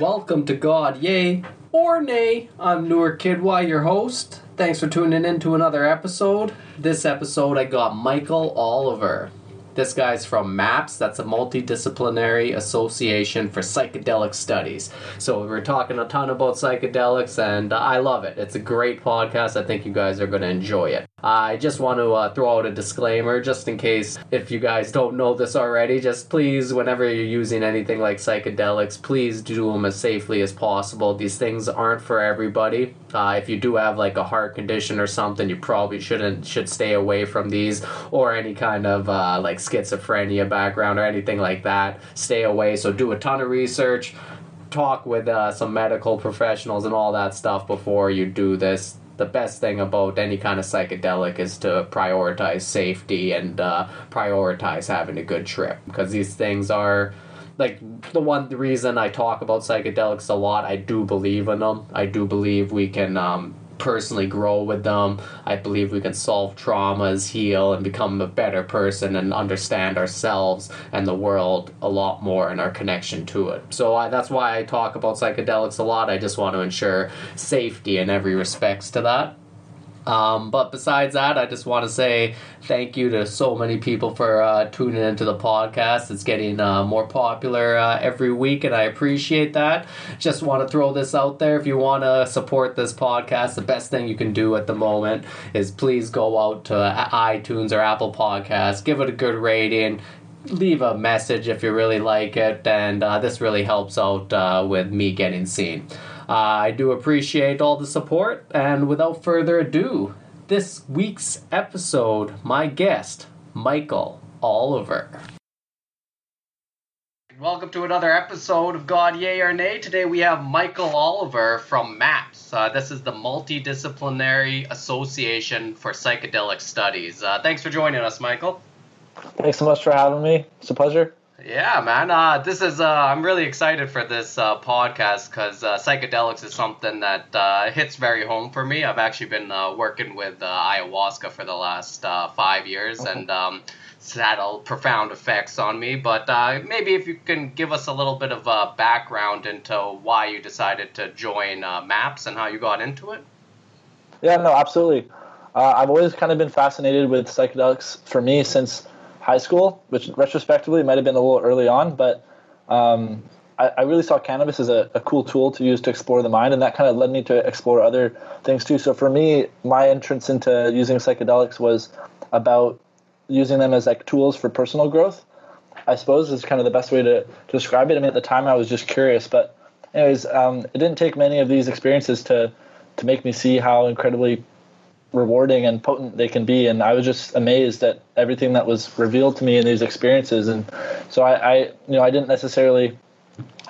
Welcome to God, yay or nay. I'm Noor Kidwai, your host. Thanks for tuning in to another episode. This episode, I got Michael Oliver. This guy's from MAPS, that's a multidisciplinary association for psychedelic studies. So we're talking a ton about psychedelics, and I love it. It's a great podcast. I think you guys are going to enjoy it. I just want to uh, throw out a disclaimer just in case if you guys don't know this already. Just please, whenever you're using anything like psychedelics, please do them as safely as possible. These things aren't for everybody. Uh, if you do have like a heart condition or something, you probably shouldn't should stay away from these or any kind of uh, like schizophrenia background or anything like that. Stay away. So do a ton of research talk with uh, some medical professionals and all that stuff before you do this the best thing about any kind of psychedelic is to prioritize safety and uh, prioritize having a good trip because these things are like the one reason I talk about psychedelics a lot. I do believe in them. I do believe we can um, personally grow with them. I believe we can solve traumas, heal, and become a better person and understand ourselves and the world a lot more and our connection to it. So I, that's why I talk about psychedelics a lot. I just want to ensure safety in every respects to that. Um, but besides that, I just want to say thank you to so many people for uh, tuning into the podcast. It's getting uh, more popular uh, every week, and I appreciate that. Just want to throw this out there. If you want to support this podcast, the best thing you can do at the moment is please go out to iTunes or Apple Podcasts, give it a good rating, leave a message if you really like it, and uh, this really helps out uh, with me getting seen. I do appreciate all the support, and without further ado, this week's episode, my guest, Michael Oliver. Welcome to another episode of God Yay or Nay. Today we have Michael Oliver from MAPS. Uh, this is the Multidisciplinary Association for Psychedelic Studies. Uh, thanks for joining us, Michael. Thanks so much for having me. It's a pleasure. Yeah, man. Uh, this is uh, I'm really excited for this uh, podcast because uh, psychedelics is something that uh, hits very home for me. I've actually been uh, working with ayahuasca for the last five years, okay. and um, it's had a profound effects on me. But maybe if you can give us a little bit of a background into why you decided to join MAPS and how you got into it. Yeah, no, absolutely. I've always kind of been fascinated with psychedelics for me since high school, which retrospectively might have been a little early on, but um, I, I, really saw cannabis as a, a, cool tool to use to explore the mind, and that kind of led me to explore other things too. So for me, my entrance into using psychedelics was about using them as like tools for personal growth. I suppose is kind of the best way to, to describe it. I mean, at the time I was just curious, but anyways, um, it didn't take many of these experiences to to make me see how incredibly rewarding and potent they can be. And I was just amazed at everything that was revealed to me in these experiences. And so I, I you know, I didn't necessarily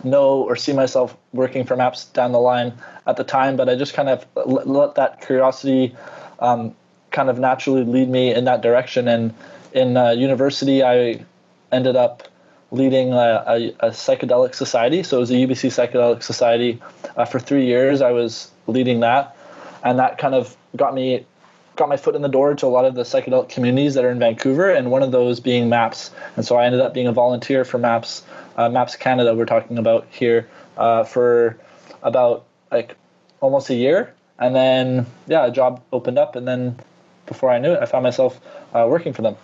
know or see myself working for maps down the line at the time, but I just kind of let that curiosity um, kind of naturally lead me in that direction. And in uh, university, I ended up leading a, a, a, psychedelic society. So it was a UBC psychedelic society uh, for three years. I was leading that, and that kind of got me got my foot in the door to a lot of the psychedelic communities that are in Vancouver, and one of those being MAPS. And so I ended up being a volunteer for MAPS, uh, MAPS Canada. We're talking about here uh, for about like almost a year, and then yeah, a job opened up, and then before I knew it, I found myself uh, working for them.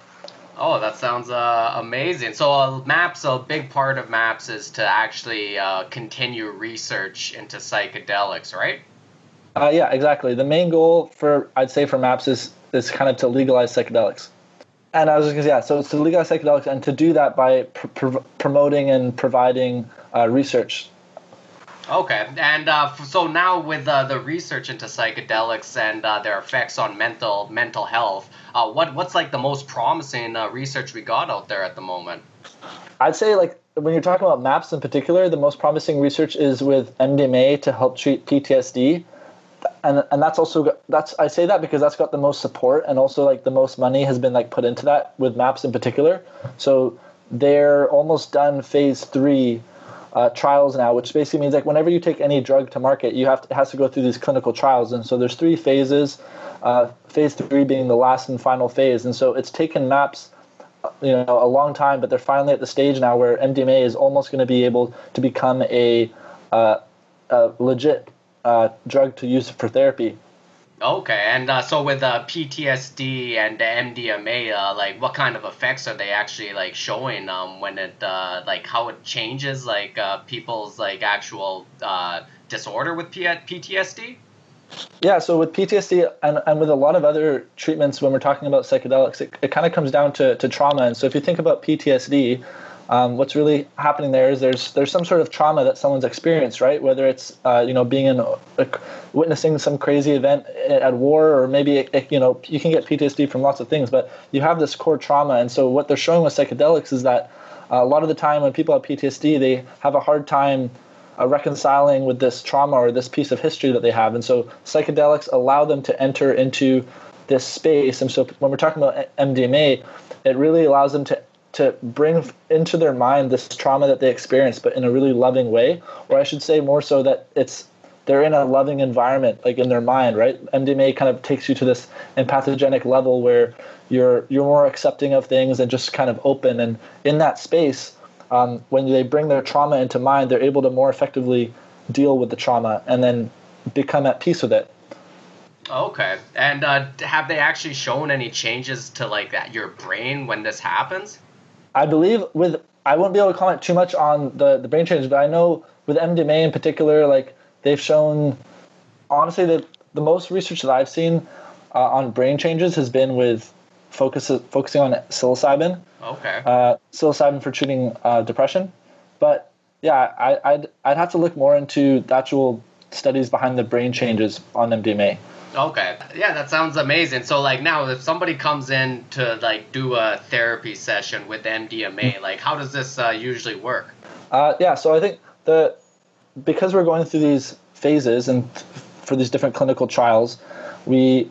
Oh, that sounds uh, amazing. So, uh, MAPS, a big part of MAPS is to actually uh, continue research into psychedelics, right? Uh, yeah, exactly. The main goal for I'd say for MAPS is is kind of to legalize psychedelics. And I was just gonna say, yeah, so it's to legalize psychedelics and to do that by pr- pr- promoting and providing uh, research. Okay, and uh, so now with uh, the research into psychedelics and uh, their effects on mental mental health, uh, what what's like the most promising uh, research we got out there at the moment? I'd say like when you're talking about MAPS in particular, the most promising research is with MDMA to help treat PTSD and and that's also that's I say that because that's got the most support and also like the most money has been like put into that with maps in particular. So they're almost done phase three uh, trials now, which basically means like whenever you take any drug to market, you have to, it has to go through these clinical trials, and so there's three phases. Uh, phase three being the last and final phase, and so it's taken maps uh, you know a long time but they're finally at the stage now where mdma is almost going to be able to become a uh, a legit uh, drug to use for therapy. Okay, and uh, so with uh, PTSD and the MDMA, uh, like what kind of effects are they actually like showing um, when it uh, like how it changes like uh, people's like actual uh, disorder with P- PTSD? Yeah, so with PTSD and, and with a lot of other treatments, when we're talking about psychedelics, it, it kind of comes down to, to trauma. And so if you think about PTSD, um, what's really happening there is there's there's some sort of trauma that someone's experienced, right? Whether it's uh, you know being in a, witnessing some crazy event at war, or maybe it, you know you can get PTSD from lots of things, but you have this core trauma. And so what they're showing with psychedelics is that uh, a lot of the time when people have PTSD, they have a hard time uh, reconciling with this trauma or this piece of history that they have. And so psychedelics allow them to enter into this space. And so when we're talking about MDMA, it really allows them to to bring into their mind this trauma that they experienced, but in a really loving way, or I should say more so that it's they're in a loving environment, like in their mind, right? MDMA kind of takes you to this empathogenic level where you're you're more accepting of things and just kind of open. And in that space, um, when they bring their trauma into mind, they're able to more effectively deal with the trauma and then become at peace with it. Okay, and uh, have they actually shown any changes to like that your brain when this happens? I believe with I won't be able to comment too much on the the brain changes, but I know with MDMA in particular, like they've shown honestly that the most research that I've seen uh, on brain changes has been with focus focusing on psilocybin. Okay. Uh, psilocybin for treating uh, depression, but yeah, I, I'd I'd have to look more into the actual studies behind the brain changes on MDMA. Okay. Yeah, that sounds amazing. So like now if somebody comes in to like do a therapy session with MDMA, like how does this uh, usually work? Uh, yeah, so I think the because we're going through these phases and for these different clinical trials, we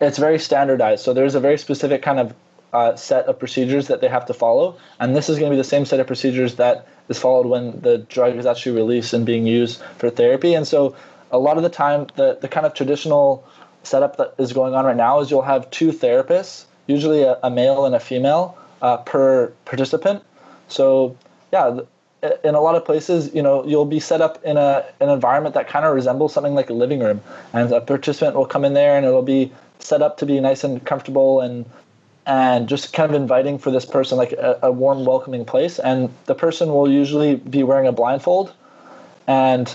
it's very standardized. So there's a very specific kind of uh, set of procedures that they have to follow, and this is going to be the same set of procedures that is followed when the drug is actually released and being used for therapy. And so a lot of the time, the the kind of traditional setup that is going on right now is you'll have two therapists, usually a, a male and a female, uh, per participant. So yeah, in a lot of places, you know, you'll be set up in a an environment that kind of resembles something like a living room, and a participant will come in there and it'll be set up to be nice and comfortable and and just kind of inviting for this person like a, a warm welcoming place. And the person will usually be wearing a blindfold. And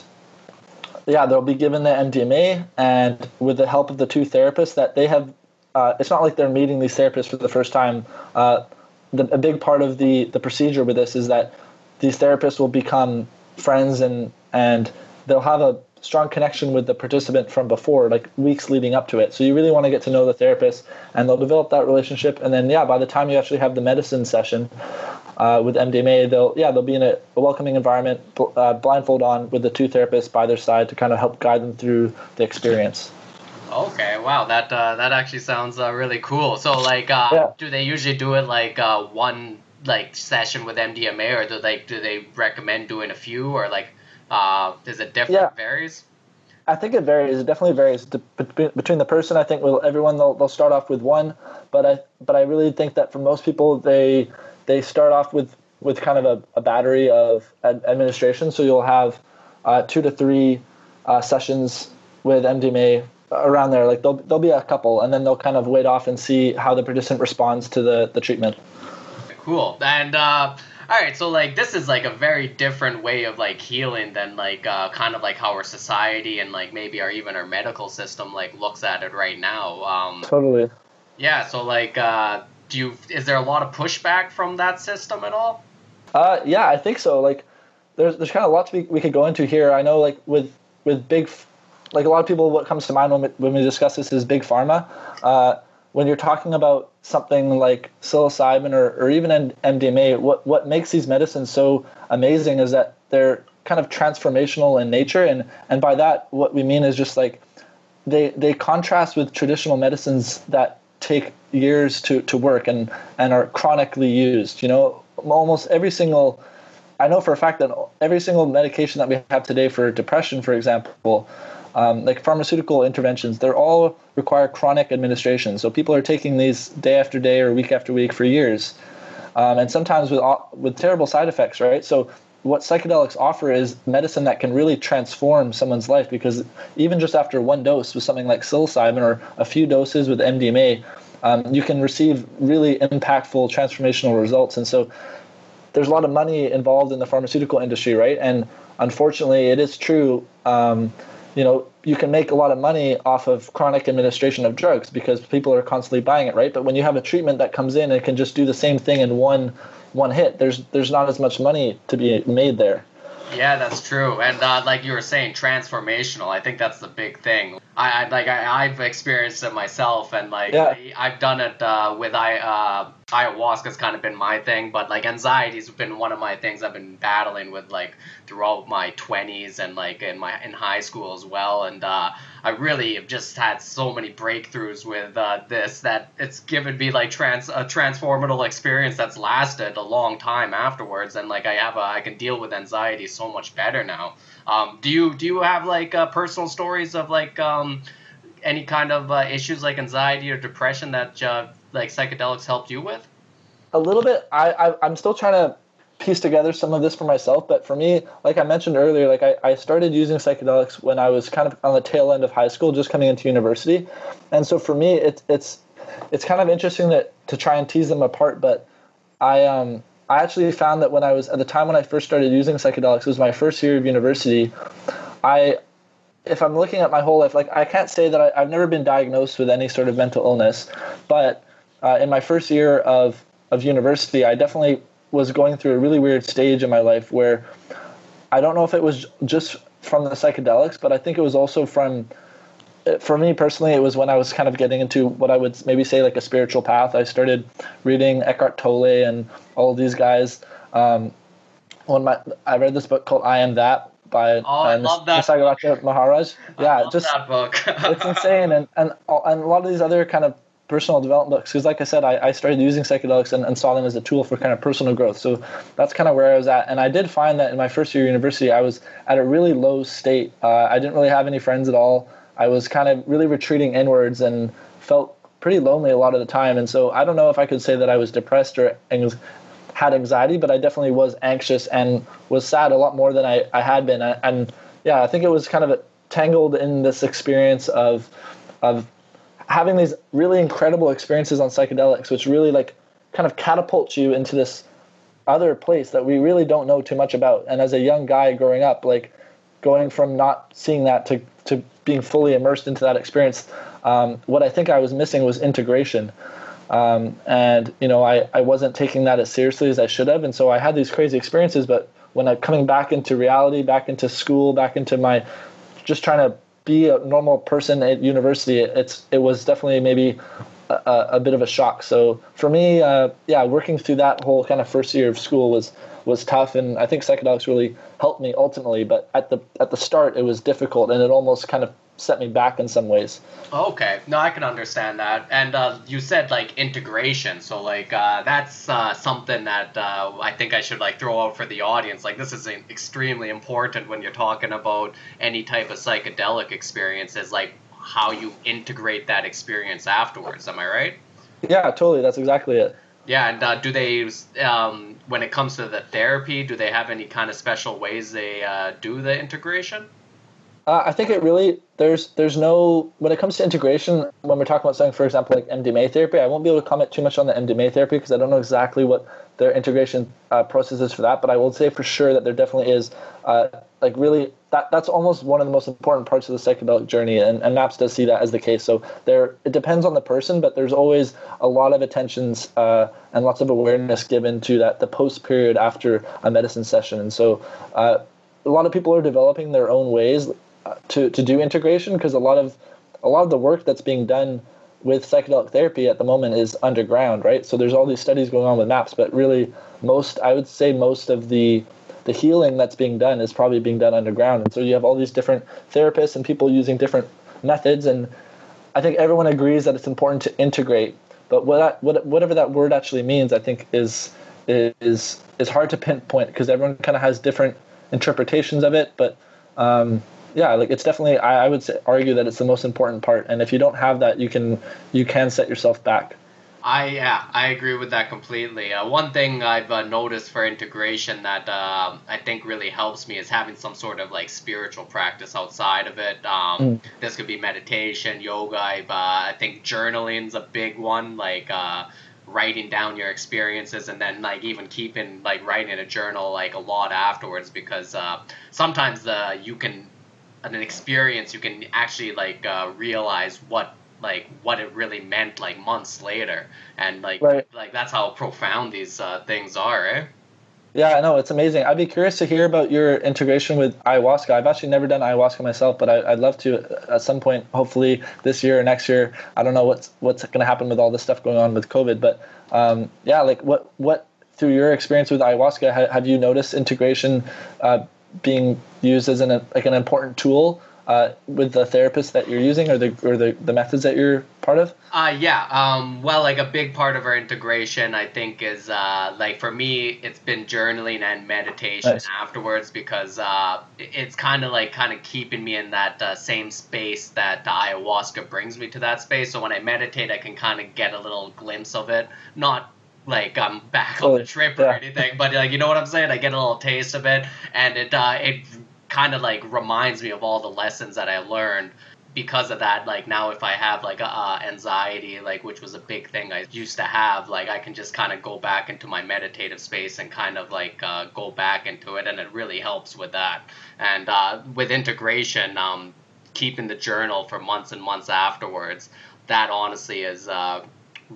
yeah, they'll be given the MDMA, and with the help of the two therapists that they have, uh, it's not like they're meeting these therapists for the first time. Uh, the, a big part of the the procedure with this is that these therapists will become friends and and they'll have a strong connection with the participant from before, like weeks leading up to it. So you really want to get to know the therapist, and they'll develop that relationship. And then, yeah, by the time you actually have the medicine session, uh, with MDMA, they'll yeah they'll be in a, a welcoming environment, uh, blindfold on, with the two therapists by their side to kind of help guide them through the experience. Okay, wow, that uh, that actually sounds uh, really cool. So like, uh, yeah. do they usually do it like uh, one like session with MDMA, or do they do they recommend doing a few, or like, uh, is it different? Yeah. Varies. I think it varies. It definitely varies between the person. I think everyone they'll, they'll start off with one, but I but I really think that for most people they they start off with with kind of a, a battery of ad- administration. So you'll have uh, two to three uh, sessions with MDMA around there. Like there'll there'll be a couple, and then they'll kind of wait off and see how the participant responds to the the treatment. Cool. And uh, all right, so like this is like a very different way of like healing than like uh, kind of like how our society and like maybe our even our medical system like looks at it right now. Um, totally. Yeah. So like. Uh, do you is there a lot of pushback from that system at all? Uh, yeah, I think so. Like, there's there's kind of lots we, we could go into here. I know, like with with big, like a lot of people, what comes to mind when we, when we discuss this is big pharma. Uh, when you're talking about something like psilocybin or, or even MDMA, what what makes these medicines so amazing is that they're kind of transformational in nature, and and by that, what we mean is just like they they contrast with traditional medicines that take years to, to work and, and are chronically used. You know, almost every single, I know for a fact that every single medication that we have today for depression, for example, um, like pharmaceutical interventions, they're all require chronic administration. So people are taking these day after day or week after week for years, um, and sometimes with with terrible side effects, right? So what psychedelics offer is medicine that can really transform someone's life because even just after one dose with something like psilocybin or a few doses with MDMA, um, you can receive really impactful transformational results. And so there's a lot of money involved in the pharmaceutical industry, right? And unfortunately, it is true. Um, you know, you can make a lot of money off of chronic administration of drugs because people are constantly buying it, right? But when you have a treatment that comes in and can just do the same thing in one one hit, there's there's not as much money to be made there. Yeah, that's true. And uh, like you were saying, transformational. I think that's the big thing. I, I like I, have experienced it myself, and like yeah. I, have done it uh, with I uh, ayahuasca's kind of been my thing, but like anxiety's been one of my things I've been battling with like throughout my 20s and like in my in high school as well. And uh, I really have just had so many breakthroughs with uh, this that it's given me like trans a transformative experience that's lasted a long time afterwards. And like I have a, I can deal with anxiety so much better now. Um, do you do you have like uh, personal stories of like um, any kind of uh, issues like anxiety or depression that uh, like psychedelics helped you with? A little bit. I, I I'm still trying to piece together some of this for myself, but for me, like I mentioned earlier, like I, I started using psychedelics when I was kind of on the tail end of high school, just coming into university, and so for me, it's it's it's kind of interesting that to try and tease them apart. But I um I actually found that when I was at the time when I first started using psychedelics, it was my first year of university. I if I'm looking at my whole life, like I can't say that I, have never been diagnosed with any sort of mental illness, but uh, in my first year of of university, I definitely was going through a really weird stage in my life where I don't know if it was just from the psychedelics, but I think it was also from for me personally, it was when I was kind of getting into what I would maybe say like a spiritual path. I started reading Eckhart Tolle and all of these guys. Um, when my I read this book called I Am That by oh, I love that Nisargadatta Maharaj. Yeah, just that book. it's insane, and and and a lot of these other kind of personal development books. Because like i said I, I started using psychedelics and, and, saw them as a tool for kind of personal growth. So that's kind of where i was at. And i did find that in my first year of university i was at a really low state. Uh, i didn't really have any friends at all. I was kind of really retreating inwards and felt pretty lonely a lot of the time. And so i don't know if i could say that i was depressed or had anxiety but i definitely was anxious and was sad a lot more than i, I had been. And yeah i think it was kind of tangled in this experience of of having these really incredible experiences on psychedelics, which really like kind of catapult you into this other place that we really don't know too much about. And as a young guy growing up, like going from not seeing that to, to being fully immersed into that experience, um, what I think I was missing was integration. Um, and you know, I, I wasn't taking that as seriously as I should have. And so I had these crazy experiences, but when I'm coming back into reality, back into school, back into my just trying to be a normal person at university, it's it was definitely maybe a, a bit of a shock. So for me, uh, yeah, working through that whole kind of first year of school was was tough, and I think psychedelics really helped me ultimately. But at the at the start, it was difficult, and it almost kind of set me back in some ways. Okay, no, I can understand that. And uh, you said like integration, so like uh, that's uh, something that uh, I think I should like throw out for the audience. Like this is extremely important when you're talking about any type of psychedelic experiences, like how you integrate that experience afterwards. Am I right? Yeah, totally. That's exactly it. Yeah, and uh, do they, um, when it comes to the therapy, do they have any kind of special ways they uh, do the integration? Uh, I think it really there's there's no when it comes to integration when we're talking about something for example like MDMA therapy I won't be able to comment too much on the MDMA therapy because I don't know exactly what their integration uh, process is for that but I will say for sure that there definitely is uh, like really that that's almost one of the most important parts of the psychedelic journey and, and MAPS does see that as the case. So there it depends on the person but there's always a lot of attentions uh, and lots of awareness given to that the post period after a medicine session. And so uh, a lot of people are developing their own ways to to do integration because a lot of a lot of the work that's being done with psychedelic therapy at the moment is underground, right? So there's all these studies going on with MAPS, but really most I would say most of the the healing that's being done is probably being done underground. And so you have all these different therapists and people using different methods and I think everyone agrees that it's important to integrate. But what, what whatever that word actually means, I think is is is hard to pinpoint because everyone kind of has different interpretations of it. But um, yeah, like it's definitely I, I would say, argue that it's the most important part, and if you don't have that, you can you can set yourself back. I yeah, I agree with that completely. Uh, one thing I've uh, noticed for integration that uh, I think really helps me is having some sort of like spiritual practice outside of it. Um, mm. This could be meditation, yoga. I've, uh, I think journaling's a big one. Like uh, writing down your experiences and then like even keeping like writing a journal like a lot afterwards because uh, sometimes uh, you can an experience you can actually like uh, realize what like what it really meant like months later and like right. like that's how profound these uh, things are eh? yeah i know it's amazing i'd be curious to hear about your integration with ayahuasca i've actually never done ayahuasca myself but I, would love to uh, at some point hopefully this year or next year i don't know what's what's going to happen with all this stuff going on with covid but um, yeah like what what through your experience with ayahuasca have you noticed integration uh, being used as an like an important tool uh, with the therapist that you're using or the or the, the methods that you're part of? Uh, yeah. Um, well, like a big part of our integration, I think, is uh, like for me, it's been journaling and meditation nice. afterwards because uh, it's kind of like kind of keeping me in that uh, same space that the ayahuasca brings me to that space. So when I meditate, I can kind of get a little glimpse of it, not like I'm back on the trip or yeah. anything, but like you know what I'm saying. I get a little taste of it, and it uh, it kind of like reminds me of all the lessons that I learned because of that like now if i have like uh, anxiety like which was a big thing i used to have like i can just kind of go back into my meditative space and kind of like uh, go back into it and it really helps with that and uh, with integration um, keeping the journal for months and months afterwards that honestly is uh,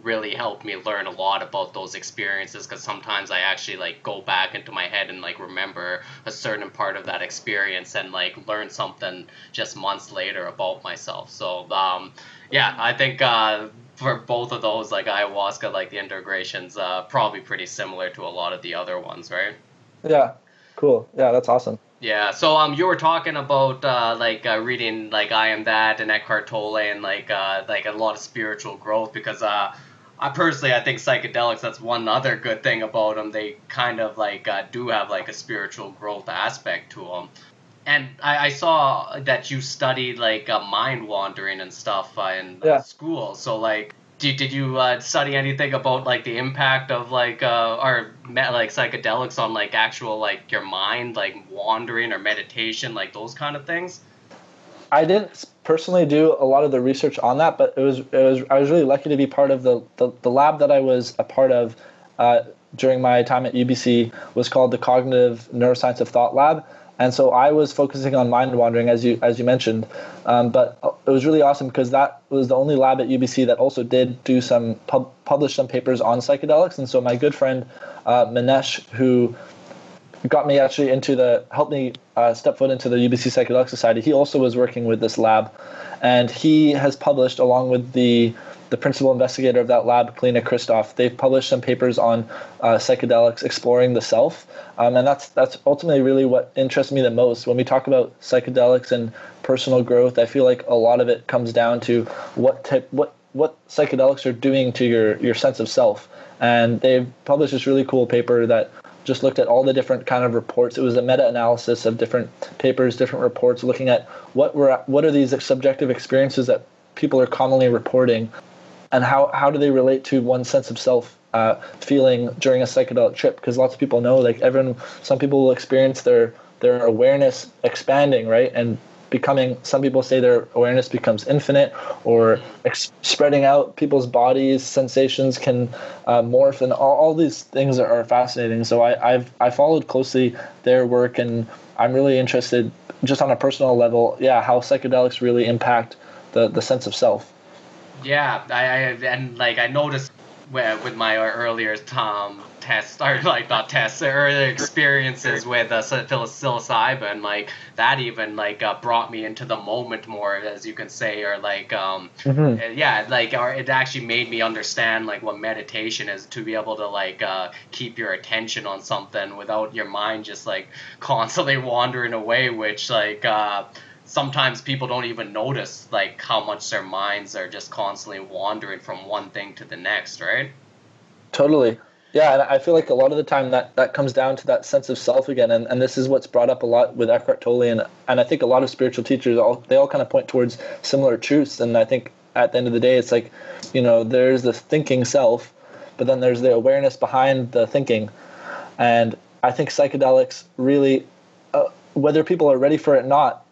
really helped me learn a lot about those experiences because sometimes I actually like go back into my head and like remember a certain part of that experience and like learn something just months later about myself. So um, yeah, I think uh, for both of those like ayahuasca, like the integrations, uh, probably pretty similar to a lot of the other ones, right? Yeah, cool. Yeah, that's awesome. Yeah, so um, you were talking about uh, like uh, reading like I Am That and Eckhart Tolle and like uh, like a lot of spiritual growth because uh, I personally I think psychedelics that's one other good thing about them. They kind of like uh, do have like a spiritual growth aspect to them. And I, I saw that you studied like uh, mind wandering and stuff uh, in yeah. school. So like did, did you uh, study anything about like the impact of like uh, or like psychedelics on like actual like your mind like wandering or meditation like those kind of things? I didn't personally do a lot of the research on that but it was it was i was really lucky to be part of the the, the lab that i was a part of uh, during my time at ubc was called the cognitive neuroscience of thought lab and so I was focusing on mind wandering, as you as you mentioned. Um, but it was really awesome because that was the only lab at UBC that also did do some pub- publish some papers on psychedelics. And so my good friend uh, Manesh, who got me actually into the helped me uh, step foot into the UBC Psychedelic Society, he also was working with this lab, and he has published along with the the principal investigator of that lab, Kalina Christoff. They've published some papers on uh, psychedelics exploring the self, um, and that's that's ultimately really what interests me the most. When we talk about psychedelics and personal growth, I feel like a lot of it comes down to what type what what psychedelics are doing to your your sense of self. And they've published this really cool paper that just looked at all the different kind of reports. It was a meta-analysis of different papers, different reports, looking at what were what are these subjective experiences that people are commonly reporting and how, how do they relate to one's sense of self uh, feeling during a psychedelic trip? Because lots of people know like everyone some people will experience their their awareness expanding right? And becoming some people say their awareness becomes infinite or ex- spreading out people's bodies sensations can uh, morph and all, all these things are, are fascinating. So I, I've I followed closely their work and I'm really interested just on a personal level yeah how psychedelics really impact the, the sense of self yeah, I, I and like I noticed with my earlier Tom tests or like not tests earlier experiences with uh, psilocybin like that even like uh, brought me into the moment more as you can say or like um mm-hmm. Uh, yeah like or it actually made me understand like what meditation is to be able to like uh, keep your attention on something without your mind just like constantly wandering away which like uh sometimes people don't even notice like how much their minds are just constantly wandering from one thing to the next, right? Totally. Yeah, and I feel like a lot of the time that, that comes down to that sense of self again, and, and this is what's brought up a lot with Eckhart Tolle, and, and I think a lot of spiritual teachers all they all kind of point towards similar truths, and I think at the end of the day, it's like, you know, there's the thinking self, but then there's the awareness behind the thinking, and I think psychedelics really, uh, whether people are ready for it or not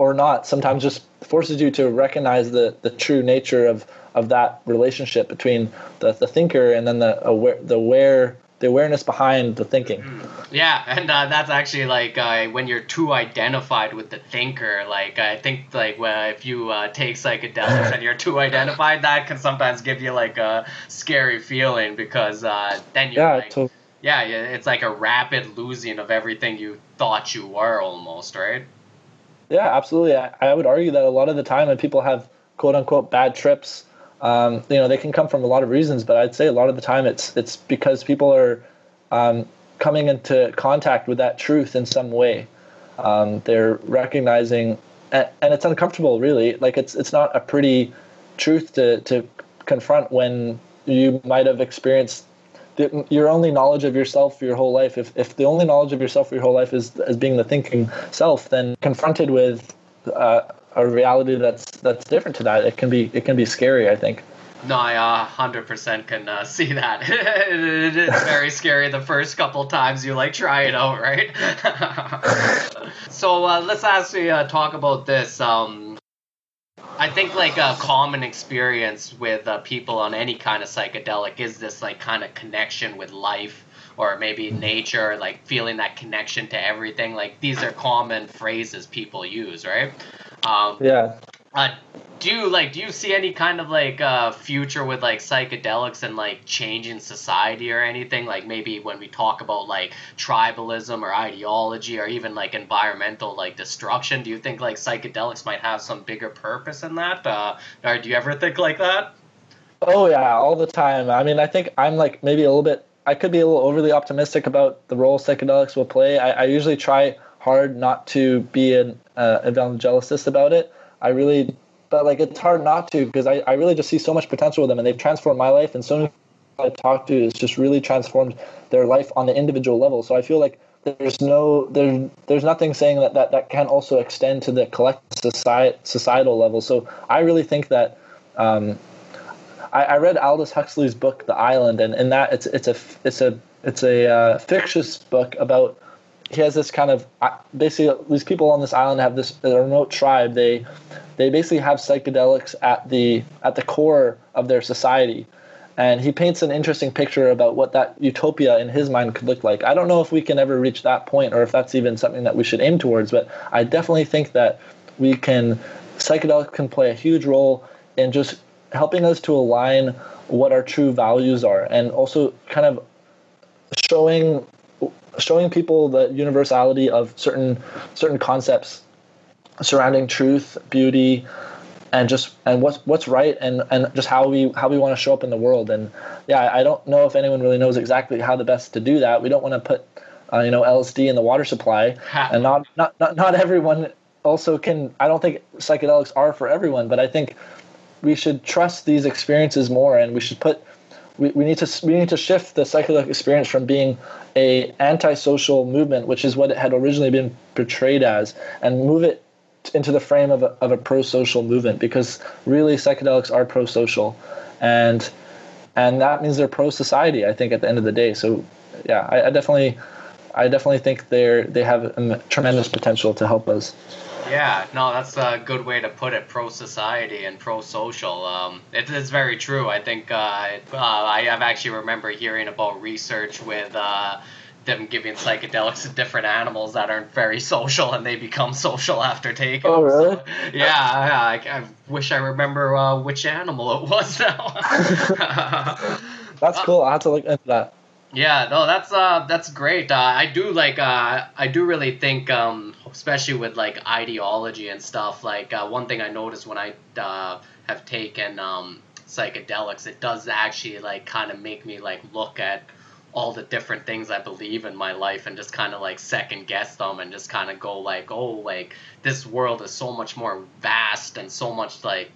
or not, sometimes just forces you to recognize the the true nature of of that relationship between the, the thinker and then the aware the aware the awareness behind the thinking. Mm-hmm. Yeah, and uh, that's actually like uh, when you're too identified with the thinker. Like I think like well, if you uh, take psychedelics and you're too identified, that can sometimes give you like a scary feeling because uh, then you're yeah, like, yeah, it's like a rapid losing of everything you thought you were almost, right? Yeah, absolutely. I, I would argue that a lot of the time when people have quote unquote bad trips, um, you know, they can come from a lot of reasons, but I'd say a lot of the time it's it's because people are um, coming into contact with that truth in some way. Um, they're recognizing, and, and it's uncomfortable, really. Like it's it's not a pretty truth to to confront when you might have experienced the, your only knowledge of yourself for your whole life. If if the only knowledge of yourself for your whole life is as being the thinking self, then confronted with uh, a reality that's that's different to that, it can be it can be scary. I think. No, I uh, 100% can uh, see that. it is very scary the first couple times you like try it out, right? so uh, let's actually uh, talk about this. Um, I think like a common experience with uh, people on any kind of psychedelic is this like kind of connection with life or maybe nature, like feeling that connection to everything. Like these are common phrases people use, right? Um, Yeah. uh, do you like do you see any kind of like uh, future with like psychedelics and like changing society or anything like maybe when we talk about like tribalism or ideology or even like environmental like destruction do you think like psychedelics might have some bigger purpose in that uh, or do you ever think like that Oh yeah, all the time. I mean, I think I'm like maybe a little bit. I could be a little overly optimistic about the role psychedelics will play. I, I usually try hard not to be an uh, evangelist about it. I really, but like it's hard not to because I, I really just see so much potential with them, and they've transformed my life, and so many people I've talked to has just really transformed their life on the individual level. So I feel like there's no there there's nothing saying that that, that can also extend to the collective society, societal level. So I really think that. Um, I, I read Aldous Huxley's book, The Island, and in that it's it's a it's a it's a uh, fictitious book about he has this kind of basically these people on this island have this remote tribe. They they basically have psychedelics at the at the core of their society, and he paints an interesting picture about what that utopia in his mind could look like. I don't know if we can ever reach that point or if that's even something that we should aim towards, but I definitely think that we can psychedelics can play a huge role in just helping us to align what our true values are and also kind of showing showing people the universality of certain certain concepts surrounding truth, beauty, and just and what's what's right and and just how we how we want to show up in the world. And yeah, I don't know if anyone really knows exactly how the best to do that. We don't want to put uh, you know LSD in the water supply, and not, not not not everyone also can. I don't think psychedelics are for everyone, but I think we should trust these experiences more, and we should put we, we need to we need to shift the psychedelic experience from being a antisocial movement, which is what it had originally been portrayed as, and move it into the frame of a, of a pro-social movement because really psychedelics are pro-social. And and that means they're pro-society i think at the end of the day. So yeah i, I definitely i definitely think they're they have tremendous potential to help us Yeah, no, that's a good way to put it. Pro society and pro social. Um, it is very true. I think uh, it- uh, I have actually remember hearing about research with uh, them giving psychedelics to different animals that aren't very social and they become social after taking. Oh, really? So, yeah, I, I wish I remember uh, which animal it was now. that's cool i have to look into that Yeah, no, that's uh, that's great. Uh, I do like, uh, I do really think, um, especially with like ideology and stuff. Like uh, one thing I noticed when I uh, have taken um, psychedelics, it does actually like kind of make me like look at all the different things I believe in my life and just kind of like second guess them and just kind of go like, oh, like this world is so much more vast and so much like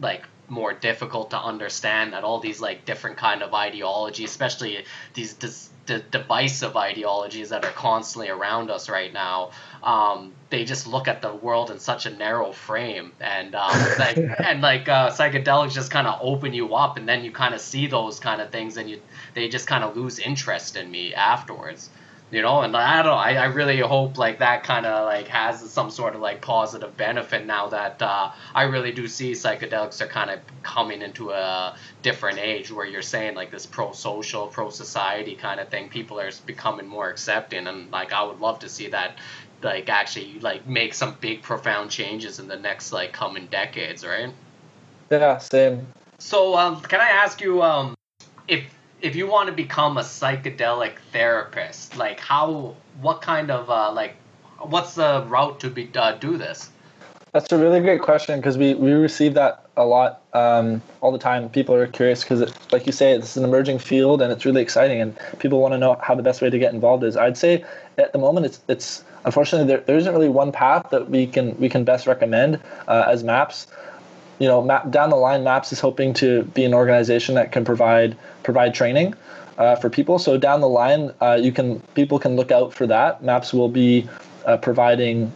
like more difficult to understand that all these like different kind of ideology especially these dis- d- divisive ideologies that are constantly around us right now. Um, they just look at the world in such a narrow frame, and um, like and like uh, psychedelics just kind of open you up, and then you kind of see those kind of things, and you they just kind of lose interest in me afterwards you know and i don't know i, I really hope like that kind of like has some sort of like positive benefit now that uh, i really do see psychedelics are kind of coming into a different age where you're saying like this pro-social pro-society kind of thing people are becoming more accepting and like i would love to see that like actually like make some big profound changes in the next like coming decades right yeah same so um, can i ask you um, if if you want to become a psychedelic therapist, like how, what kind of uh, like, what's the route to be uh, do this? That's a really great question because we, we receive that a lot um, all the time. People are curious because, like you say, it's an emerging field and it's really exciting, and people want to know how the best way to get involved is. I'd say at the moment it's it's unfortunately there, there isn't really one path that we can we can best recommend uh, as MAPS you know, map, down the line, Maps is hoping to be an organization that can provide provide training uh, for people. So down the line, uh, you can people can look out for that. Maps will be uh, providing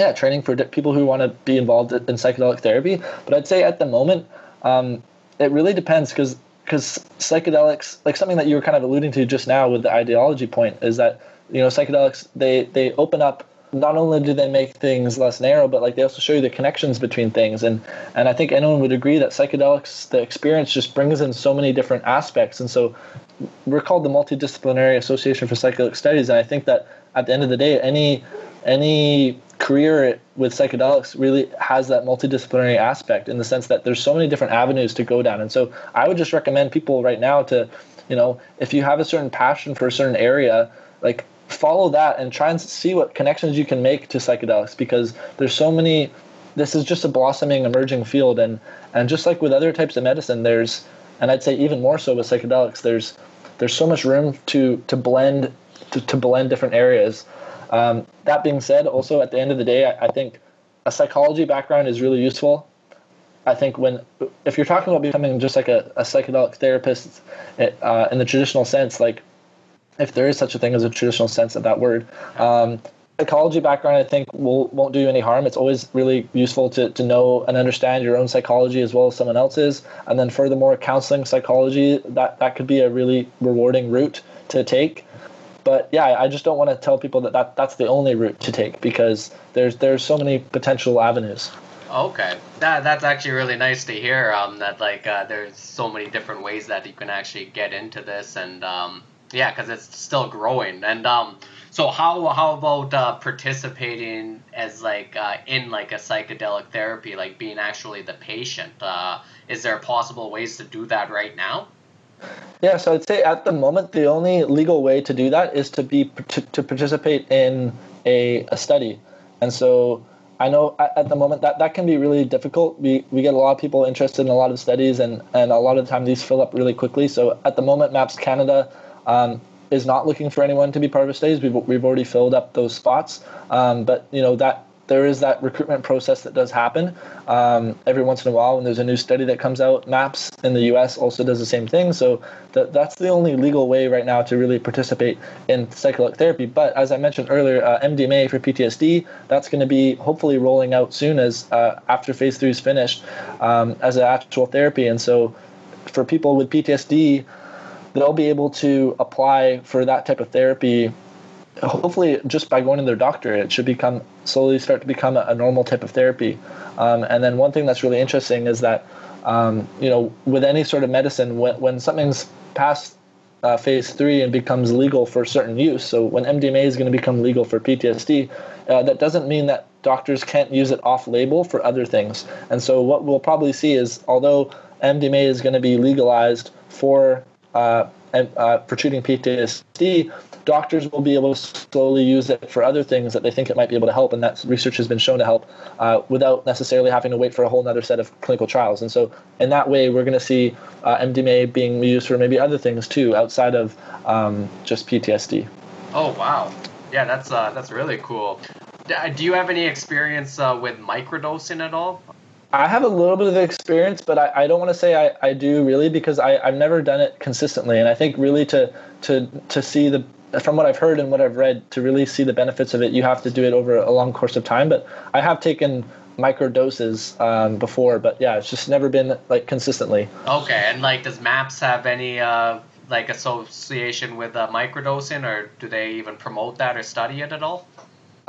yeah training for people who want to be involved in psychedelic therapy. But I'd say at the moment, um, it really depends because because psychedelics, like something that you were kind of alluding to just now with the ideology point, is that you know psychedelics they they open up not only do they make things less narrow, but like they also show you the connections between things. And and I think anyone would agree that psychedelics, the experience just brings in so many different aspects. And so we're called the Multidisciplinary Association for Psychedelic Studies. And I think that at the end of the day, any any career with psychedelics really has that multidisciplinary aspect in the sense that there's so many different avenues to go down. And so I would just recommend people right now to, you know, if you have a certain passion for a certain area, like follow that and try and see what connections you can make to psychedelics because there's so many this is just a blossoming emerging field and and just like with other types of medicine there's and I'd say even more so with psychedelics there's there's so much room to to blend to, to blend different areas um, that being said also at the end of the day I, I think a psychology background is really useful I think when if you're talking about becoming just like a, a psychedelic therapist uh, in the traditional sense like if there is such a thing as a traditional sense of that word. Um, psychology background, I think, will, won't do you any harm. It's always really useful to, to know and understand your own psychology as well as someone else's. And then, furthermore, counseling psychology, that, that could be a really rewarding route to take. But yeah, I just don't want to tell people that, that that's the only route to take because there's there's so many potential avenues. Okay, that that's actually really nice to hear. Um, that like uh, there's so many different ways that you can actually get into this, and um, yeah, because it's still growing. And um, so how how about uh, participating as like uh, in like a psychedelic therapy, like being actually the patient? Uh, is there possible ways to do that right now? Yeah, so I'd say at the moment the only legal way to do that is to be to, participate in a, a study, and so I know at, at, the moment that that can be really difficult. We we get a lot of people interested in a lot of studies, and and a lot of the time these fill up really quickly. So at the moment, Maps Canada um, is not looking for anyone to be part of studies. We've, we've already filled up those spots. Um, but, you know, that there is that recruitment process that does happen um, every once in a while when there's a new study that comes out. MAPS in the US also does the same thing. So that, that's the only legal way right now to really participate in psychedelic therapy. But as I mentioned earlier, uh, MDMA for PTSD, that's going to be hopefully rolling out soon as uh, after phase three is finished um, as an actual therapy. And so for people with PTSD, they'll be able to apply for that type of therapy hopefully just by going to their doctor it should become slowly start to become a, a normal type of therapy. Um, and then one thing that's really interesting is that um, you know with any sort of medicine when, when something's past uh, phase three and becomes legal for certain use so when mdma is going to become legal for ptsd uh, that doesn't mean that doctors can't use it off label for other things. And so what we'll probably see is although mdma is going to be legalized for uh, and, uh, for treating PTSD, doctors will be able to slowly use it for other things that they think it might be able to help, and that research has been shown to help uh, without necessarily having to wait for a whole other set of clinical trials. And so, in that way, we're going to see uh, MDMA being used for maybe other things too, outside of um, just PTSD. Oh wow, yeah, that's uh, that's really cool. Do you have any experience uh, with microdosing at all? I have a little bit of experience, but I, I don't want to say I, I do really because I, I've never done it consistently. And I think really to to to see the from what I've heard and what I've read, to really see the benefits of it, you have to do it over a long course of time. But I have taken micro doses um, before, but yeah, it's just never been like consistently. Okay, and like, does MAPS have any uh, like association with uh, microdosing, or do they even promote that or study it at all?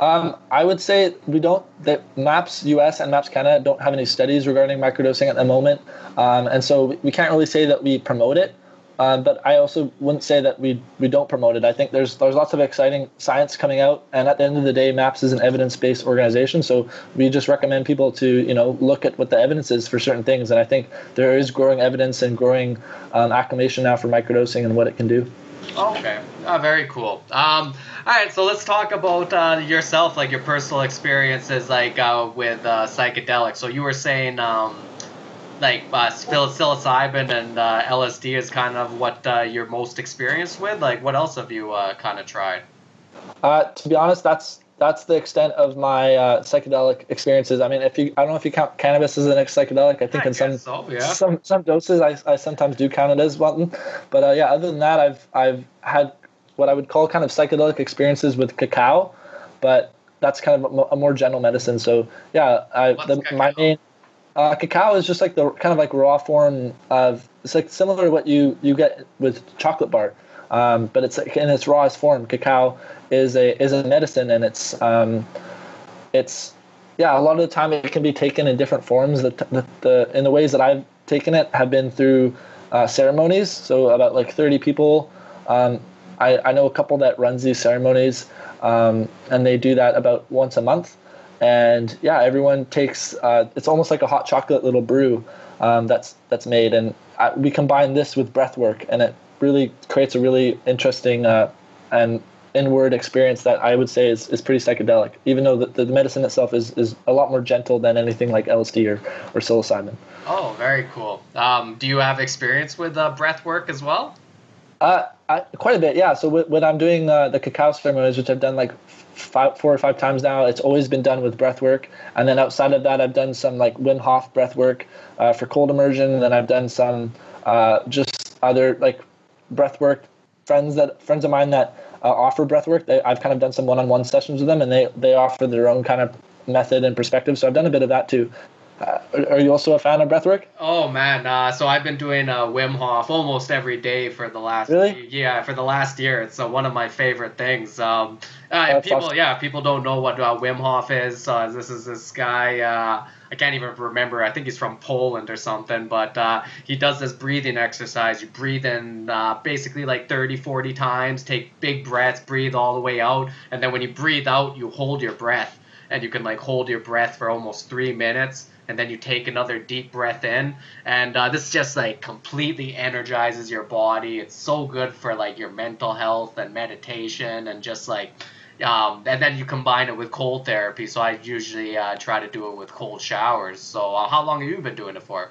Um, I would say we don't. That MAPS US and MAPS Canada don't have any studies regarding microdosing at the moment, um, and so we can't really say that we promote it. Um, but I also wouldn't say that we we don't promote it. I think there's there's lots of exciting science coming out, and at the end of the day, MAPS is an evidence-based organization. So we just recommend people to you know look at what the evidence is for certain things, and I think there is growing evidence and growing um, acclamation now for microdosing and what it can do. Okay, uh, very cool. Um, all right, so let's talk about uh, yourself, like your personal experiences, like uh, with uh, psychedelics. So you were saying. Um, like uh, psilocybin and uh, LSD is kind of what uh, you're most experienced with. Like, what else have you uh, kind of tried? Uh, to be honest, that's that's the extent of my uh, psychedelic experiences. I mean, if you, I don't know if you count cannabis as an psychedelic. I think I in some so, yeah. some some doses, I, I sometimes do count it as one. But uh, yeah, other than that, I've I've had what I would call kind of psychedelic experiences with cacao, but that's kind of a, more general medicine. So yeah, I, the, my main uh, cacao is just like the kind of like raw form of it's like similar to what you you get with chocolate bar, um, but it's like in its rawest form. Cacao is a is a medicine, and it's um, it's yeah. A lot of the time, it can be taken in different forms. The the, the in the ways that I've taken it have been through uh, ceremonies. So about like thirty people. Um, I I know a couple that runs these ceremonies, um, and they do that about once a month and yeah, everyone takes. Uh, it's almost like a hot chocolate little brew um, that's that's made, and I, uh, we combine this with breath work, and it really creates a really interesting uh, and inward experience that I would say is, is pretty psychedelic, even though the, the medicine itself is, is a lot more gentle than anything like LSD or, or psilocybin. Oh, very cool. Um, do you have experience with uh, breath work as well? Uh, I, quite a bit, yeah. So when I'm doing uh, the cacao ceremonies, which I've done like five, four or five times now. It's always been done with breath work. And then outside of that, I've done some like Wim Hof breath work uh, for cold immersion. And then I've done some uh, just other like breath work. Friends that friends of mine that uh, offer breath work, they, I've kind of done some one-on-one sessions with them, and they they offer their own kind of method and perspective. So I've done a bit of that too. Uh, are you also a fan of breathwork? Oh man, uh, so I've been doing uh, Wim Hof almost every day for the last really? yeah for the last year. It's uh, one of my favorite things. Um, uh, people awesome. yeah people don't know what uh, Wim Hof is. This is this guy. Uh, I can't even remember. I think he's from Poland or something. But uh, he does this breathing exercise. You breathe in uh, basically like 30, 40 times. Take big breaths. Breathe all the way out. And then when you breathe out, you hold your breath. And you can like hold your breath for almost three minutes and then you take another deep breath in and uh, this just like completely energizes your body it's so good for like your mental health and meditation and just like um, and then you combine it with cold therapy so i usually uh, try to do it with cold showers so uh, how long have you been doing it for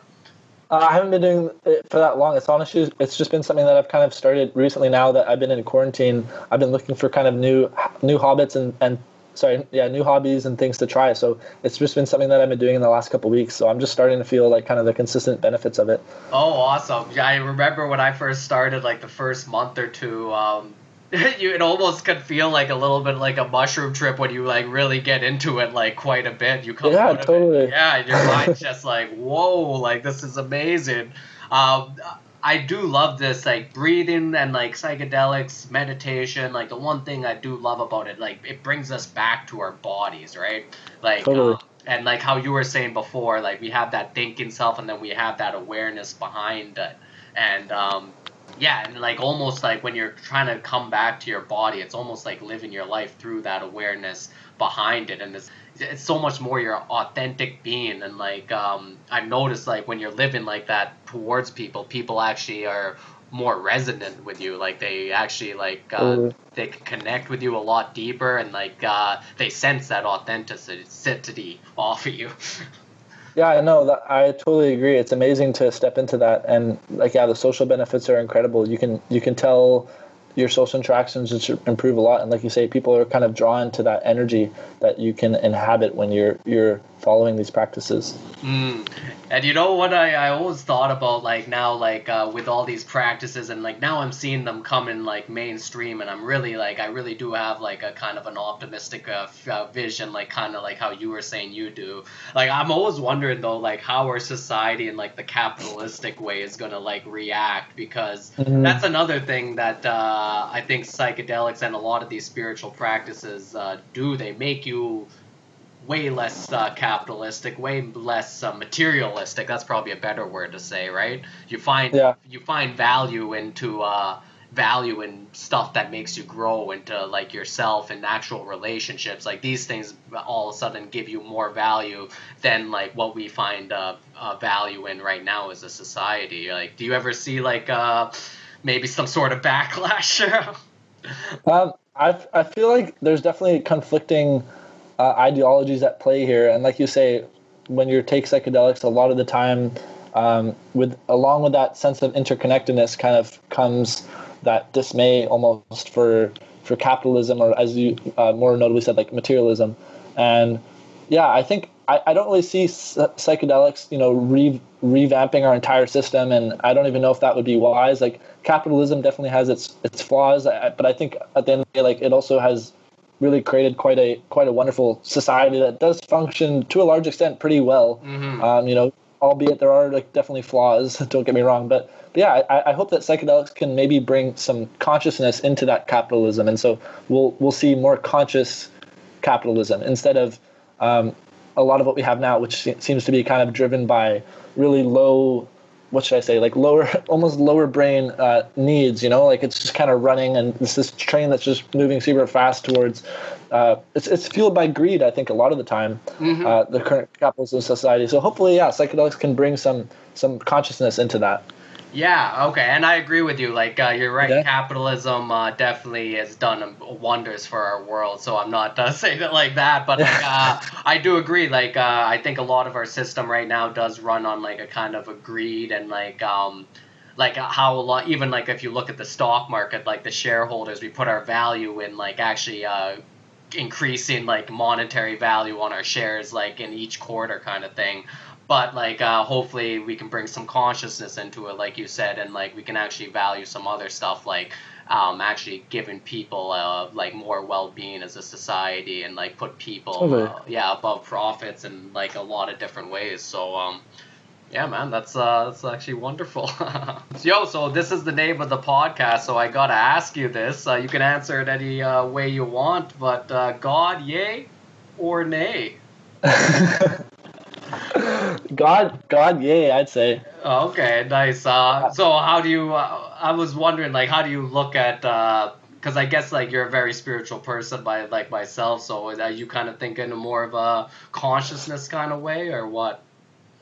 uh, I haven't been doing it for that long. It's honestly, it's just been something that I've kind of started recently. Now that I've been in quarantine, I've been looking for kind of new, new habits and, and sorry, yeah, new hobbies and things to try. So it's just been something that I've been doing in the last couple weeks. So I'm just starting to feel like kind of the consistent benefits of it. Oh, awesome! Yeah, I remember when I first started, like the first month or two. Um, you it almost could feel like a little bit like a mushroom trip when you like really get into it like quite a bit. You come yeah, totally. Yeah, your mind's just like whoa, like this is amazing. Um, I do love this like breathing and like psychedelics, meditation. Like the one thing I do love about it, like it brings us back to our bodies, right? Like totally. uh, and like how you were saying before, like we have that thinking self, and then we have that awareness behind it, and um, yeah, and like almost like when you're trying to come back to your body, it's almost like living your life through that awareness behind it, and it's it's so much more your authentic being and like um, i've noticed like when you're living like that towards people people actually are more resonant with you. Like they actually like uh, mm. they can connect with you a lot deeper and like uh, they sense that authenticity off of you. Yeah i know that i totally agree. It's amazing to step into that and like yeah the social benefits are incredible. You can you can tell your social interactions improve a lot. And like you say, people are kind of drawn to that energy that you can inhabit when you're you're following these practices. Mm. And you know what I, I always thought about like now like uh, with all these practices and like now I'm seeing them come in like mainstream and I'm really like I really do have like a kind of an optimistic uh, f- uh, vision like kind of like how you were saying you do. Like I'm always wondering though like how our society in like the capitalistic way is gonna like react because Mhm. that's another thing that uh, I think psychedelics and a lot of these spiritual practices uh, do. They make you way less uh, capitalistic, way less uh, materialistic. That's probably a better word to say, right? You find Yeah. you find value into uh, value in stuff that makes you grow into like yourself and actual relationships. Like these things, all of a sudden, give you more value than like what we find uh, uh, value in right now as a society. Like, do you ever see like uh, maybe some sort of backlash? Um, I I feel like there's definitely conflicting uh, ideologies at play here, and like you say, when you take psychedelics, a lot of the time, um, with along with that sense of interconnectedness, kind of comes that dismay almost for for capitalism, or as you uh, more notably said, like materialism, and yeah, I think I, I don't really see psychedelics, you know, re, revamping our entire system, and I don't even know if that would be wise. Like capitalism definitely has its its flaws, I- but I think at the end of the day, like it also has really created quite a quite a wonderful society that does function to a large extent pretty well. Mhm. Um, you know, albeit there are like definitely flaws. Don't get me wrong, but, but yeah, I, I hope that psychedelics can maybe bring some consciousness into that capitalism, and so we'll we'll see more conscious capitalism instead of um, a lot of what we have now, which se- seems to be kind of driven by really low, what should I say, like lower, almost lower brain uh, needs. You know, like it's just kind of running, and it's this train that's just moving super fast towards. Uh, it's it's fueled by greed, I think, a lot of the time. Mhm. Uh, the current capitalist society. So hopefully, yeah, psychedelics can bring some some consciousness into that. Yeah, okay, and I agree with you. Like, uh, you're right. Yeah. Capitalism uh, definitely has done um, wonders for our world. So I'm not uh, saying it like that, but like, uh, I do agree. Like, uh, I think a lot of our system right now does run on like a kind of a greed and like, um, like uh, how a lot. Even like if you look at the stock market, like the shareholders, we put our value in like actually uh, increasing like monetary value on our shares, like in each quarter, kind of thing but like uh, hopefully we can bring some consciousness into it like you said and like we can actually value some other stuff like um, actually giving people uh, like more well-being as a society and like put people Totally. uh, yeah above profits in like a lot of different ways. So um yeah man that's uh that's actually wonderful. Yo so this is the name of the podcast so i gotta ask you this. Uh, you can answer it any uh, way you want but uh, god yay or nay God, God, yay! I'd say. Okay, nice. Uh, so how do you? Uh, I was wondering, like, how do you look at? Because I guess like you're a very spiritual person, by like myself. So are you kind of thinking in a more of a consciousness kind of way, or what?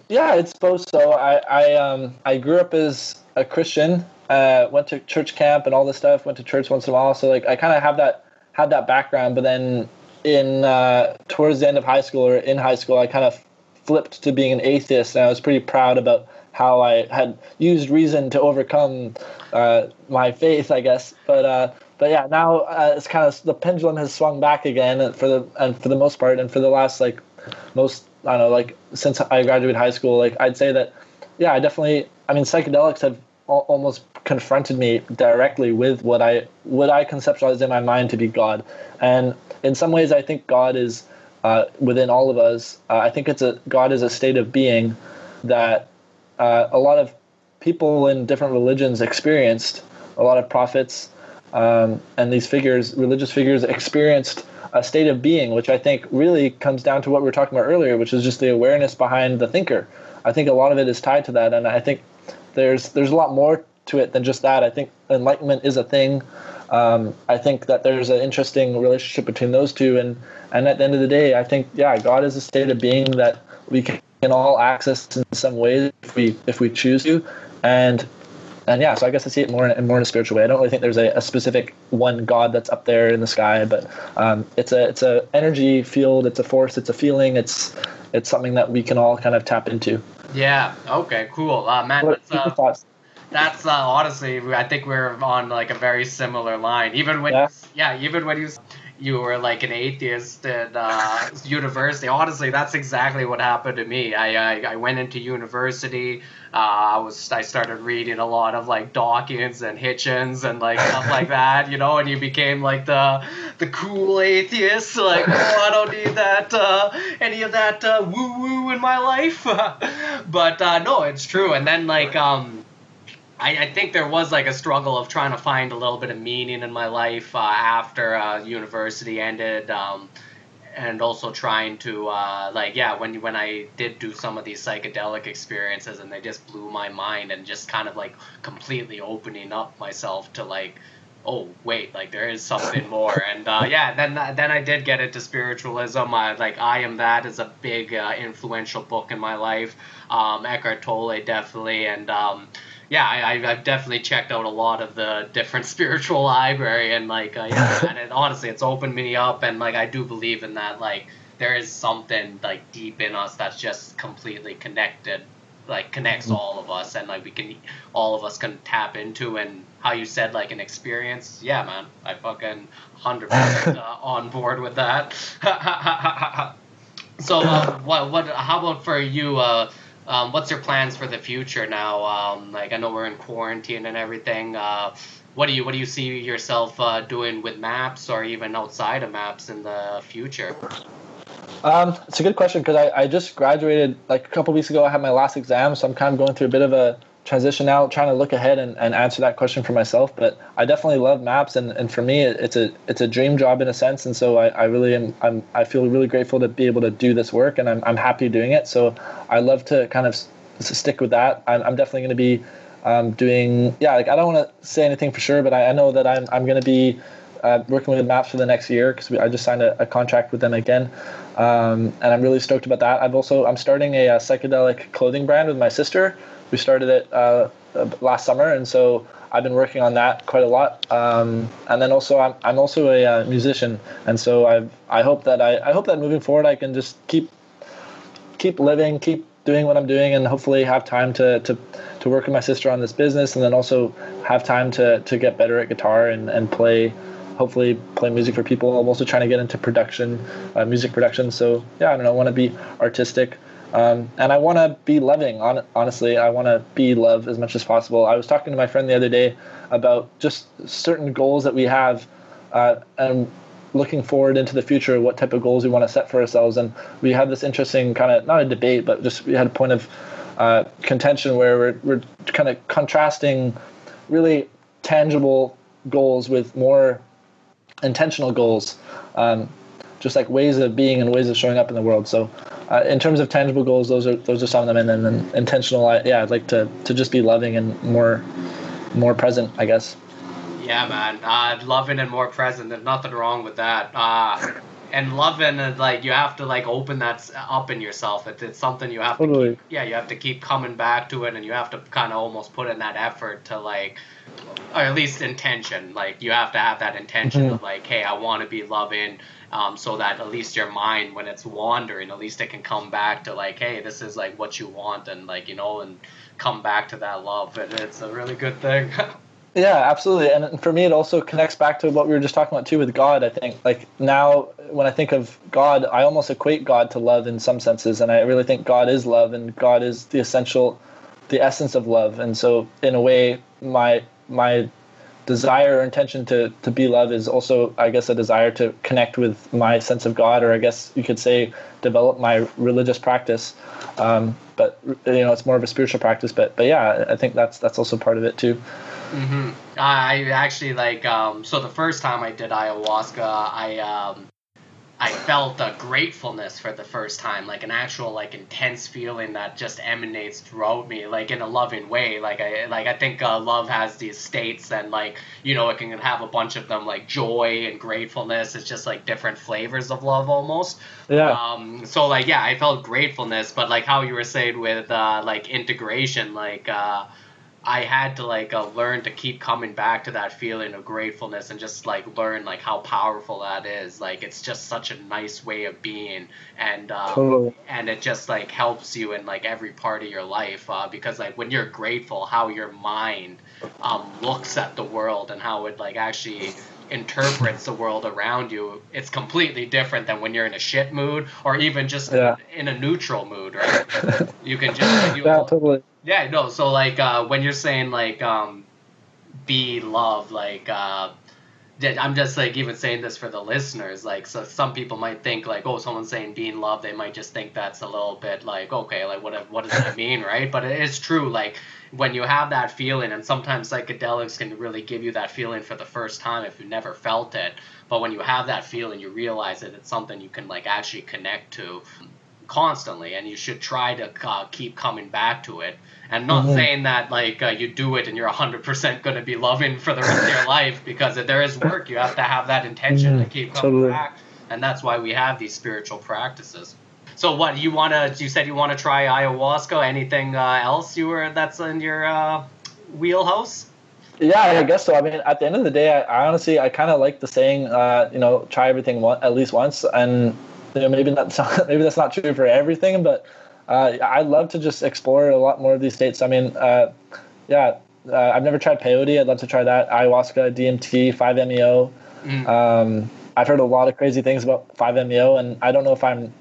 Yeah, it's both. So I, I, um, I grew up as a Christian. Uh, went to church camp and all this stuff. Went to church once in a while. So like, I kind of have that had that background. But then in uh, towards the end of high school or in high school, I kind of flipped to being an atheist, and I was pretty proud about how I had used reason to overcome uh, my faith, I guess. But uh, but yeah, now uh, it's kind of the pendulum has swung back again for the and for the most part, and for the last like most I don't know like since I graduated high school, like I'd say that yeah, I definitely I mean psychedelics have al- almost confronted me directly with what I what I conceptualized in my mind to be God, and in some ways I think God is uh, within all of us. Uh, I think it's a God is a state of being that uh, a lot of people in different religions experienced. A lot of prophets um, and these figures, religious figures, experienced a state of being, which I think really comes down to what we were talking about earlier, which is just the awareness behind the thinker. I think a lot of it is tied to that, and I think there's there's a lot more to it than just that. I think enlightenment is a thing. Um, I think that there's an interesting relationship between those two, and and at the end of the day, I think yeah, God is a state of being that we can all access in some ways if we if we choose to, and and yeah, so I guess I see it more in, more in a spiritual way. I don't really think there's a, a specific one God that's up there in the sky, but um, it's a it's a energy field, it's a force, it's a feeling, it's it's something that we can all kind of tap into. Yeah. Okay. Cool. Uh, man, What uh, thoughts? That's uh, honestly, I think we're on like a very similar line. Even when, Yeah. yeah, even when you, you were like an atheist in uh, university. Honestly, that's exactly what happened to me. I, I, I went into university. Uh, I was I started reading a lot of like Dawkins and Hitchens and like stuff like that, you know, and you became like the the cool atheist. Like, oh, I don't need that uh, any of that uh, woo woo in my life. but uh, no, it's true. And then like um I, I, think there was like a struggle of trying to find a little bit of meaning in my life uh, after uh, university ended, um, and also trying to uh, like yeah when when I did do some of these psychedelic experiences and they just blew my mind and just kind of like completely opening up myself to like oh wait like there is something more. And uh, yeah then then I did get into spiritualism. I, like I am that is a big uh, influential book in my life. Um, Eckhart Tolle definitely. And um, yeah, I, I've definitely checked out a lot of the different spiritual library, and like, uh, yeah, and it, honestly, it's opened me up, and like, I do believe in that. Like, there is something like deep in us that's just completely connected, like connects mm-hmm. all of us, and like we can, all of us can tap into. And how you said like an experience, yeah, man, I fucking hundred percent uh, on board with that. so, uh, what, what, how about for you? Um, what's your plans for the future now? Um, like I know we're in quarantine and everything. Uh, what do you what do you see yourself uh, doing with maps or even outside of maps in the future? Um, it's a good question because I, I just graduated like a couple weeks ago. I had my last exam, so I'm kind of going through a bit of a transition now, trying to look ahead and, and answer that question for myself. But I definitely love maps, and, and for me, it's a it's a dream job in a sense. And so I, I really am I'm I feel really grateful to be able to do this work, and I'm I'm happy doing it. So I love to kind of stick with that. I'm, I'm definitely going to be um, doing yeah. Like I don't want to say anything for sure, but I, I know that I'm I'm going to be uh, working with Maps for the next year because I just signed a, a, contract with them again, um, and I'm really stoked about that. I've also I'm starting a, a, psychedelic clothing brand with my sister, we started it uh, last summer, and so I've been working on that quite a lot. Um, and then also, I'm, I'm also a uh, musician, and so I I hope that I, I hope that moving forward, I can just keep keep living, keep doing what I'm doing, and hopefully have time to to to work with my sister on this business, and then also have time to to get better at guitar and and play. Hopefully, play music for people. I'm also trying to get into production, uh, music production. So yeah, I don't know. I want to be artistic. Um, and I want to be loving. On, honestly, I want to be love as much as possible. I was talking to my friend the other day about just certain goals that we have, uh, and looking forward into the future, what type of goals we want to set for ourselves. And we had this interesting kind of not a debate, but just we had a point of uh, contention where we're, we're kind of contrasting really tangible goals with more intentional goals. Um, just like ways of being and ways of showing up in the world. So, uh, in terms of tangible goals, those are those are some of them, and then intentional. I, yeah, I'd like to to just be loving and more more present, I guess. Yeah, man, uh, loving and more present. There's nothing wrong with that. Uh, and loving and like you have to like open that up in yourself. It's, it's something you have totally. to keep, yeah you have to keep coming back to it, and you have to kind of almost put in that effort to like or at least intention. Like you have to have that intention mm-hmm. of like, hey, I want to be loving um, so that at least your mind, when it's wandering, at least it can come back to like, hey, this is like what you want, and like you know, and come back to that love, and it's a really good thing. yeah, absolutely, and for me, it also connects back to what we were just talking about too with God. I think like now when I think of God, I almost equate God to love in some senses, and I really think God is love, and God is the essential, the essence of love, and so in a way, my my desire or intention to to be love is also i guess a desire to connect with my sense of god or i guess you could say develop my religious practice um, but you know it's more of a spiritual practice but but yeah i think that's that's also part of it too mm-hmm. i actually like um, so the first time i did ayahuasca i um, I felt a gratefulness for the first time, like an actual like intense feeling that just emanates throughout me, like in a loving way. Like I like I think uh, love has these states, and like you know it can have a bunch of them, like joy and gratefulness. It's just like different flavors of love almost. Yeah. Um. So like yeah, I felt gratefulness, but like how you were saying with uh, like integration, like uh I had to like uh, learn to keep coming back to that feeling of gratefulness and just like learn like how powerful that is. Like it's just such a nice way of being, and um, totally. and it just like helps you in like every part of your life uh, because like when you're grateful, how your mind um, looks at the world and how it like actually interprets the world around you, it's completely different than when you're in a shit mood or even just Yeah. in a neutral mood, right? you can just you, Yeah, totally. yeah, no. So like uh, when you're saying like um, be love, like uh, I'm just like even saying this for the listeners. Like so, some people might think like, oh, someone's saying being loved. They might just think that's a little bit like okay, like what what does that mean, right? But it is true. Like when you have that feeling, and sometimes psychedelics can really give you that feeling for the first time if you never felt it. But when you have that feeling, you realize that it's something you can like actually connect to constantly and you should try to uh, keep coming back to it and not Mhm. saying that like uh, you do it and you're 100% going to be loving for the rest of your life because if there is work you have to have that intention to Mhm, keep coming totally. back and that's why we have these spiritual practices so what you want to you said you want to try ayahuasca anything uh, else you were that's in your uh, wheelhouse Yeah, I guess so. I mean, at the end of the day, I, I honestly, I kind of like the saying, uh, you know, try everything one, at least once, and you know, maybe that's maybe that's not true for everything, but uh, I'd love to just explore a lot more of these states. I mean, uh, yeah, uh, I've never tried peyote. I'd love to try that. Ayahuasca, DMT, 5-MeO. Mm. Um, I've heard a lot of crazy things about 5-MeO, and I don't know if I'm.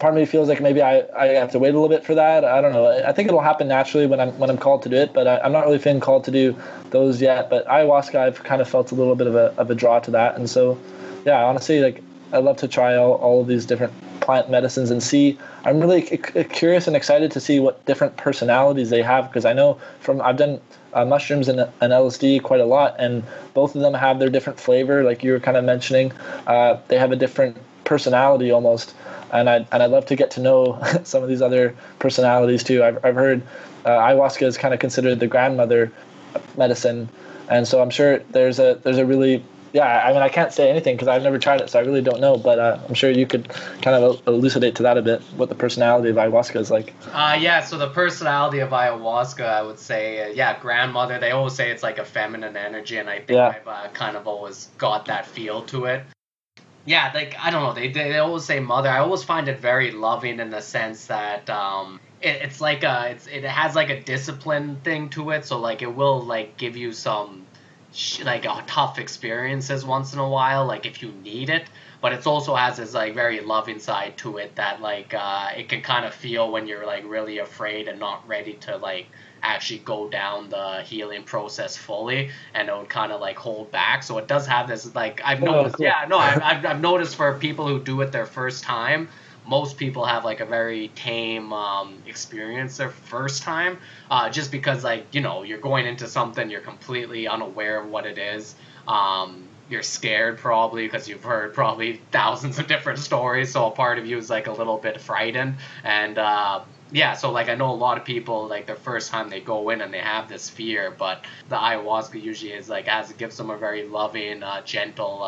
Part of me feels like maybe I, I have to wait a little bit for that. I don't know. I think it'll happen naturally when I'm when I'm called to do it, but I, I'm not really feeling called to do those yet. But ayahuasca, I've kind of felt a little bit of a, of a draw to that, and so yeah, honestly, like I'd love to try all, all of these different plant medicines and see. I'm really c- curious and excited to see what different personalities they have because I know from I've done uh, mushrooms and, and LSD quite a lot, and both of them have their different flavor. Like you were kind of mentioning, uh, they have a different personality almost, and I and I'd love to get to know some of these other personalities too. I've I've heard uh, ayahuasca is kind of considered the grandmother medicine, and so I'm sure there's a there's a really yeah. I mean, I can't say anything because I've never tried it, so I really don't know. But uh, I'm sure you could kind of elucidate to that a bit what the personality of ayahuasca is like. Uh, yeah, so the personality of ayahuasca, I would say, uh, yeah, grandmother. They always say it's like a feminine energy, and I think Yeah. I've uh, kind of always got that feel to it. Yeah, like I don't know, they they always say mother. I always find it very loving in the sense that um, it, it's like a it's it has like a discipline thing to it. So like it will like give you some like uh, tough experiences once in a while, like if you need it. But it also has this like very loving side to it that like uh, it can kind of feel when you're like really afraid and not ready to like actually go down the healing process fully, and it would kind of like hold back. So it does have this like I've Oh, noticed. cool. Yeah, no, I've, I've I've noticed for people who do it their first time. Most people have like a very tame um, experience their first time, uh, just because like you know you're going into something you're completely unaware of what it is. Um, you're scared probably because you've heard probably thousands of different stories, so a part of you is like a little bit frightened. And uh, yeah, so like I know a lot of people like their first time they go in and they have this fear, but the ayahuasca usually is like as it gives them a very loving, uh, gentle.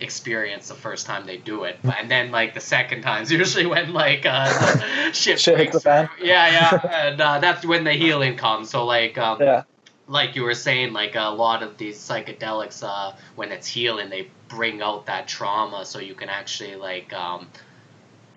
Experience the first time they do it and then like the second time's usually when like uh shit, Shit breaks yeah yeah and uh, that's when the healing comes so like um Yeah. like you were saying, like a lot of these psychedelics, uh, when it's healing, they bring out that trauma, so you can actually like um,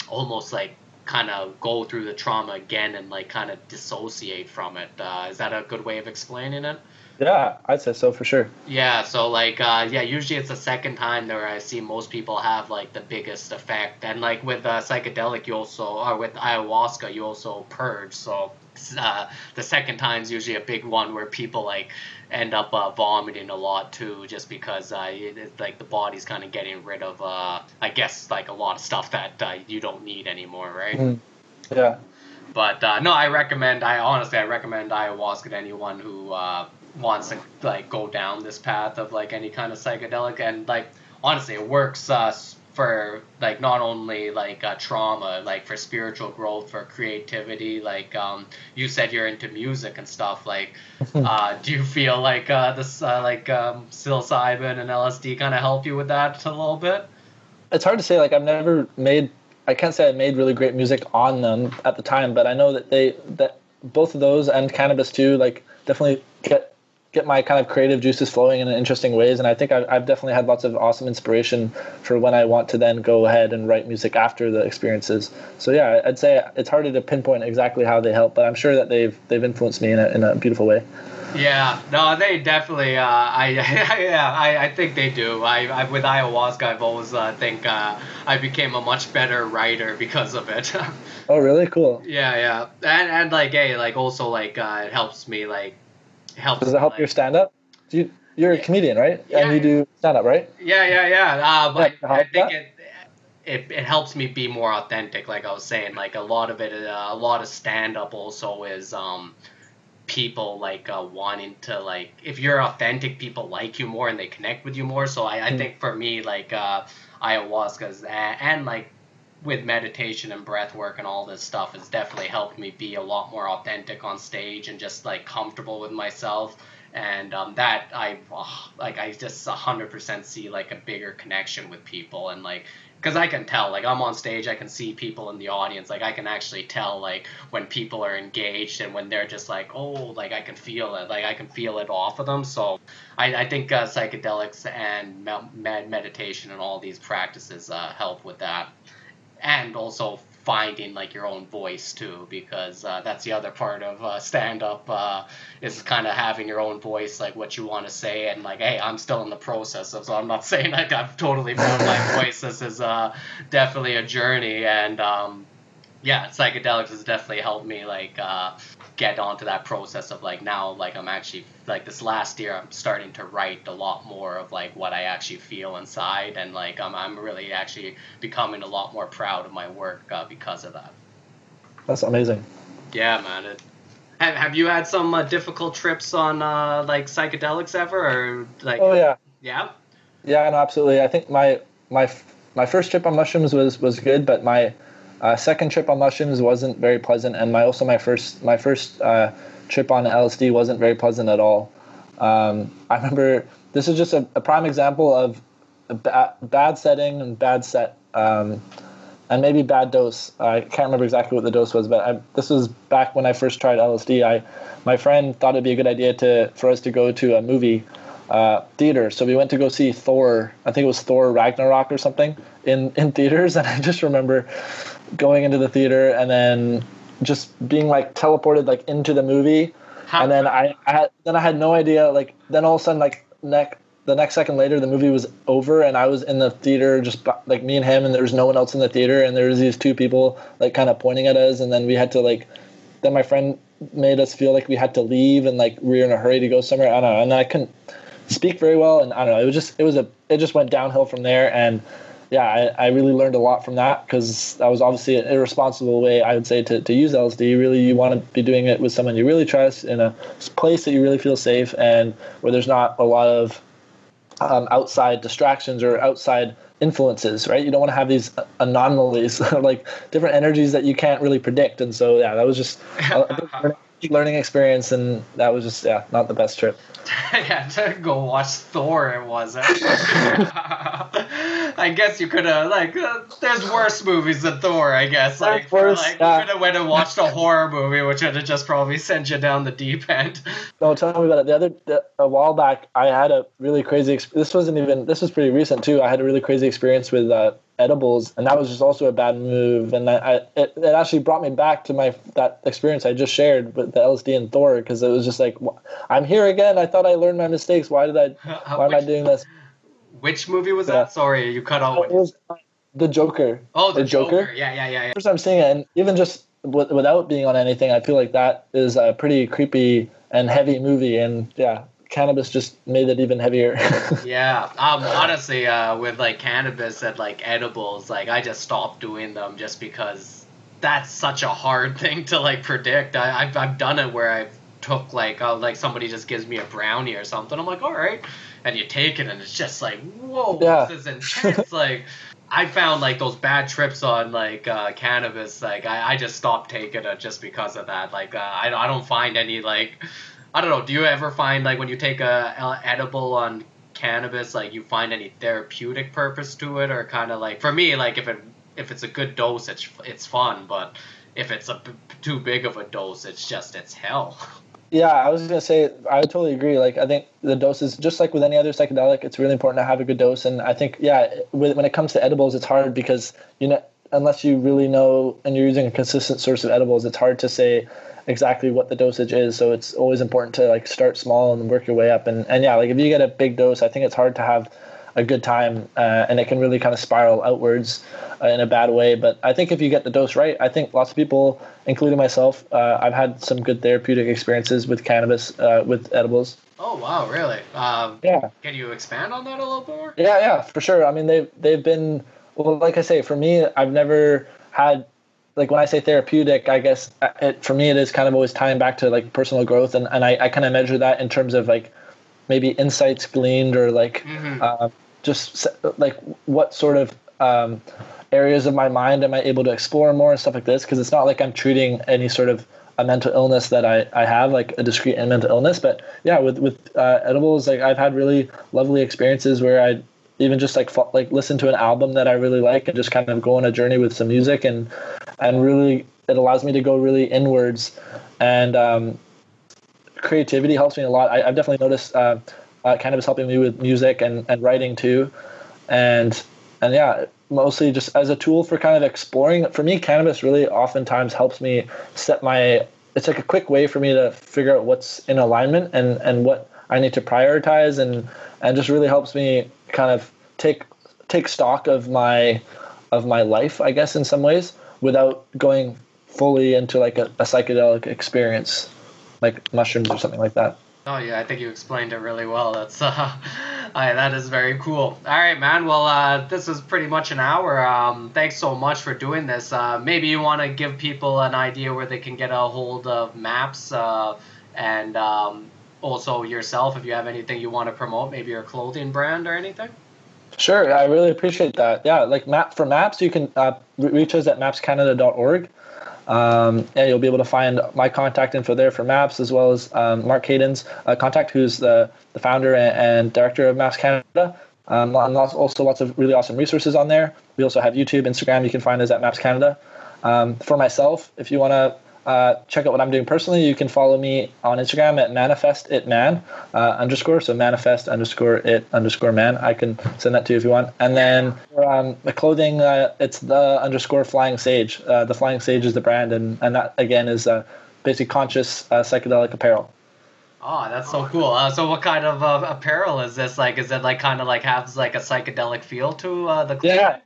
almost like kind of go through the trauma again and like kind of dissociate from it. Uh, is that a good way of explaining it? Yeah, I'd say so for sure. Yeah, so like uh, yeah, usually it's the second time where I see most people have like the biggest effect, and like with uh, psychedelic, you also or with ayahuasca, you also purge. So uh, the second time's usually a big one where people like end up uh, vomiting a lot too, just because uh, it, like the body's kind of getting rid of uh, I guess like a lot of stuff that uh, you don't need anymore, right? Mhm. Yeah. But uh, no, I recommend. I honestly, I recommend ayahuasca to anyone who uh, wants to like go down this path of like any kind of psychedelic. And like honestly, it works uh, for like not only like uh, trauma, like for spiritual growth, for creativity. Like um, you said, you're into music and stuff. Like, uh, do you feel like uh, this uh, like um, psilocybin and LSD kind of help you with that a little bit? it's hard to say. Like I've never made. I can't say I made really great music on them at the time, but I know that they that both of those and cannabis too, like definitely get get my kind of creative juices flowing in interesting ways. And I think I've, I've definitely had lots of awesome inspiration for when I want to then go ahead and write music after the experiences. So yeah, I'd say it's harder to pinpoint exactly how they help, but I'm sure that they've they've influenced me in a in a beautiful way. Yeah, no, they definitely. Uh, I yeah, I, I think they do. I, I with ayahuasca, I've always uh, think uh, I became a much better writer because of it. oh, really? Cool. Yeah, yeah, and and like, hey, like also like uh, it helps me like helps. Does it help like, your stand up? You you're a comedian, right? Yeah. And you do stand up, right? Yeah, yeah, yeah. Uh, but Yeah, I think it, it it helps me be more authentic. Like I was saying, like a lot of it, uh, a lot of stand up also is um people like uh, wanting to like if you're authentic, people like you more and they connect with you more. So I, I Hmm. think for me, like uh, ayahuasca's and, and like with meditation and breath work and all this stuff has definitely helped me be a lot more authentic on stage and just like comfortable with myself. And um, that I ugh, like I just hundred percent see like a bigger connection with people and like because I can tell like I'm on stage I can see people in the audience like I can actually tell like when people are engaged and when they're just like oh like I can feel it like I can feel it off of them. So I, I think uh, psychedelics and med- meditation and all these practices uh, help with that and also finding like your own voice too because uh, that's the other part of uh, stand up uh, is kind of having your own voice like what you want to say and like hey i'm still in the process of so i'm not saying like i've totally found my voice. This is uh, definitely a journey and um, yeah psychedelics has definitely helped me like uh, get onto that process of like now like i'm actually like this last year i'm starting to write a lot more of like what i actually feel inside and like i'm, I'm really actually becoming a lot more proud of my work uh, because of that That's amazing. yeah man it, have, have you had some uh, difficult trips on uh, like psychedelics ever or like Oh yeah, yeah yeah, no, absolutely. I think my my my first trip on mushrooms was was good, but my uh, second trip on mushrooms wasn't very pleasant, and my also my first my first uh, trip on LSD wasn't very pleasant at all. Um, I remember this is just a, a prime example of a ba- bad setting and bad set. Um, and maybe bad dose. I can't remember exactly what the dose was, but I, this was back when I first tried LSD. I, my friend thought it'd be a good idea to for us to go to a movie uh, theater. So we went to go see Thor. I think it was Thor Ragnarok or something in in theaters. And I just remember going into the theater and then just being like teleported like into the movie. How- and then I, I had then I had no idea. Like then all of a sudden like neck the next second later the movie was over and I was in the theater just like me and him and there was no one else in the theater and there was these two people like kind of pointing at us and then we had to like then my friend made us feel like we had to leave and like we were in a hurry to go somewhere. I don't know, and I couldn't speak very well, and I don't know. It was just it was a it just went downhill from there, and yeah, I, I really learned a lot from that because that was obviously an irresponsible way I would say to, to use LSD. Really, you want to be doing it with someone you really trust in a place that you really feel safe and where there's not a lot of um, outside distractions or outside influences, right? You don't want to have these anomalies, like different energies that you can't really predict. And so, yeah, that was just a a big learning- experience, and that was just yeah, not the best trip. yeah, to go watch Thor. It wasn't. I guess you could have like. Uh, there's worse movies than Thor. I guess like, for, worse, like yeah. you could have went and watched a horror movie, which would have just probably sent you down the deep end. No, tell me about it. The other the, a while back, I had a really crazy. This wasn't even. This was pretty recent too. I had a really crazy experience with uh, edibles, and that was just also a bad move. And I, I it, it actually brought me back to my that experience I just shared with the LSD and Thor because it was just like, I'm here again. I thought I learned my mistakes. Why did I? Why am I doing this? which movie was Yeah. that? Sorry, you cut out. It was uh, the Joker. oh, the or Joker? Joker. Yeah, yeah, yeah, yeah. First time seeing it, and even just w- without being on anything, I feel like that is a pretty creepy and heavy movie. And yeah, cannabis just made it even heavier. Yeah, um, honestly, uh, with like cannabis and like edibles, like I just stopped doing them just because that's such a hard thing to like predict. I, I've I've done it where I've took like uh, like somebody just gives me a brownie or something. I'm like, all right, and you take it and it's just like, whoa, Yeah. this is intense. like, I found like those bad trips on like uh, cannabis. Like, I, I just stopped taking it just because of that. Like, uh, I I don't find any like. I don't know. Do you ever find like when you take a, a edible on cannabis, like you find any therapeutic purpose to it, or kind of like for me, like if it if it's a good dose, it's it's fun, but if it's a too big of a dose, it's just it's hell. yeah, I was gonna say I totally agree. Like I think the dose is just like with any other psychedelic. It's really important to have a good dose, and I think yeah, when it comes to edibles, it's hard because you know unless you really know and you're using a consistent source of edibles, it's hard to say exactly what the dosage is. So it's always important to like start small and work your way up. And and yeah, like if you get a big dose, I think it's hard to have a good time, uh, and it can really kind of spiral outwards uh, in a bad way. But I think if you get the dose right, I think lots of people, including myself, uh, I've had some good therapeutic experiences with cannabis, uh, with edibles. Oh wow, really? Um, yeah. Can you expand on that a little more? Yeah, yeah, for sure. I mean, they've they've been well, like I say, for me, I've never had like when I say therapeutic, I guess uh, it, for me it is kind of always tying back to like personal growth, and and I, I kind of measure that in terms of like maybe insights gleaned or like mm-hmm. uh, just like what sort of um, areas of my mind am I able to explore more and stuff like this? Because it's not like I'm treating any sort of a mental illness that I, I have, like a discrete mental illness. But yeah, with with uh, edibles, like I've had really lovely experiences where I even just like like listen to an album that I really like and just kind of go on a journey with some music and and really it allows me to go really inwards and um, creativity helps me a lot. I, have definitely noticed uh, uh, cannabis helping me with music and, and writing too, and and yeah, mostly just as a tool for kind of exploring. For me, cannabis really oftentimes helps me set my. It's like a quick way for me to figure out what's in alignment and and what I need to prioritize and and just really helps me kind of take take stock of my of my life, I guess, in some ways, without going fully into like a, a psychedelic experience, like mushrooms or something like that. Oh yeah, I think you explained it really well. That's uh, that is very cool. All right, man. Well, uh, this is pretty much an hour. Um, thanks so much for doing this. Uh, maybe you want to give people an idea where they can get a hold of maps, uh, and um, also yourself if you have anything you want to promote, maybe your clothing brand or anything. Sure, I really appreciate that. Yeah, like map for maps, you can uh, reach us at mapscanada.org. Um, and you'll be able to find my contact info there for Maps, as well as um, Mark Haden's uh, contact, who's the, the founder and, and director of Maps Canada. Um, and also lots of really awesome resources on there. We also have YouTube, Instagram. You can find us at Maps Canada. Um, for myself, if you want to uh, check out what I'm doing personally, you can follow me on Instagram at manifest it man uh, underscore. So manifest underscore it underscore man. I can send that to you if you want. And then for, um, the clothing, uh, it's the underscore flying sage. Uh, the flying sage is the brand, and, and that again is uh, basically conscious uh, psychedelic apparel. Oh, that's so cool. Uh, so, what kind of uh, apparel is this? Like, is it like kind of like has like a psychedelic feel to uh, the? Clothing? Yeah,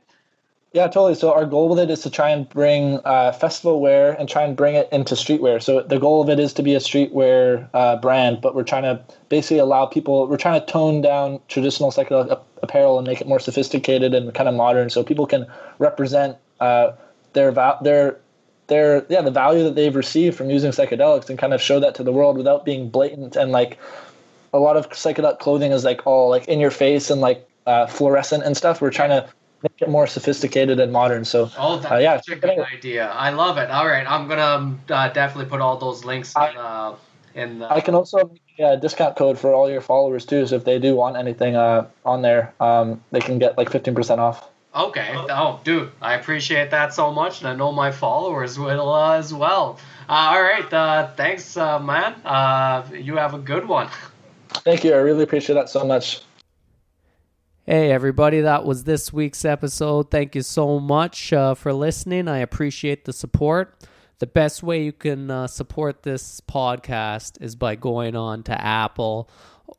yeah, totally. So our goal with it is to try and bring uh, festival wear and try and bring it into streetwear. So the goal of it is to be a streetwear uh, brand, but we're trying to basically allow people. We're trying to tone down traditional psychedelic apparel and make it more sophisticated and kind of modern, so people can represent uh, their their their yeah the value that they've received from using psychedelics and kind of show that to the world without being blatant and like a lot of psychedelic clothing is like all like in your face and like uh, fluorescent and stuff. We're trying to make it more sophisticated and modern. So, oh, that's uh, yeah, a good idea. I love it. All right, I'm gonna um, uh, definitely put all those links in. Uh, in the... I can also yeah, a discount code for all your followers too. So if they do want anything uh, on there, um, they can get like fifteen percent off. Okay. Oh, dude, I appreciate that so much, and I know my followers will uh, as well. Uh, all right. Uh, thanks, uh, man. Uh, you have a good one. Thank you. I really appreciate that so much. Hey, everybody, that was this week's episode. Thank you so much uh, for listening. I appreciate the support. The best way you can uh, support this podcast is by going on to Apple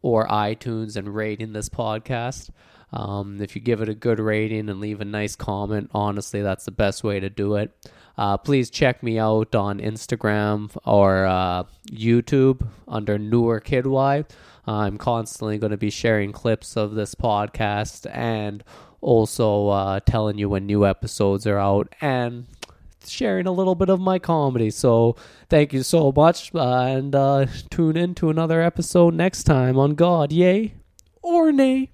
or iTunes and rating this podcast. Um, if you give it a good rating and leave a nice comment, honestly, that's the best way to do it. Uh, please check me out on Instagram or uh, YouTube under Newer Kidwy. I'm constantly going to be sharing clips of this podcast and also uh, telling you when new episodes are out and sharing a little bit of my comedy. So thank you so much and uh, tune in to another episode next time on God, yay or nay.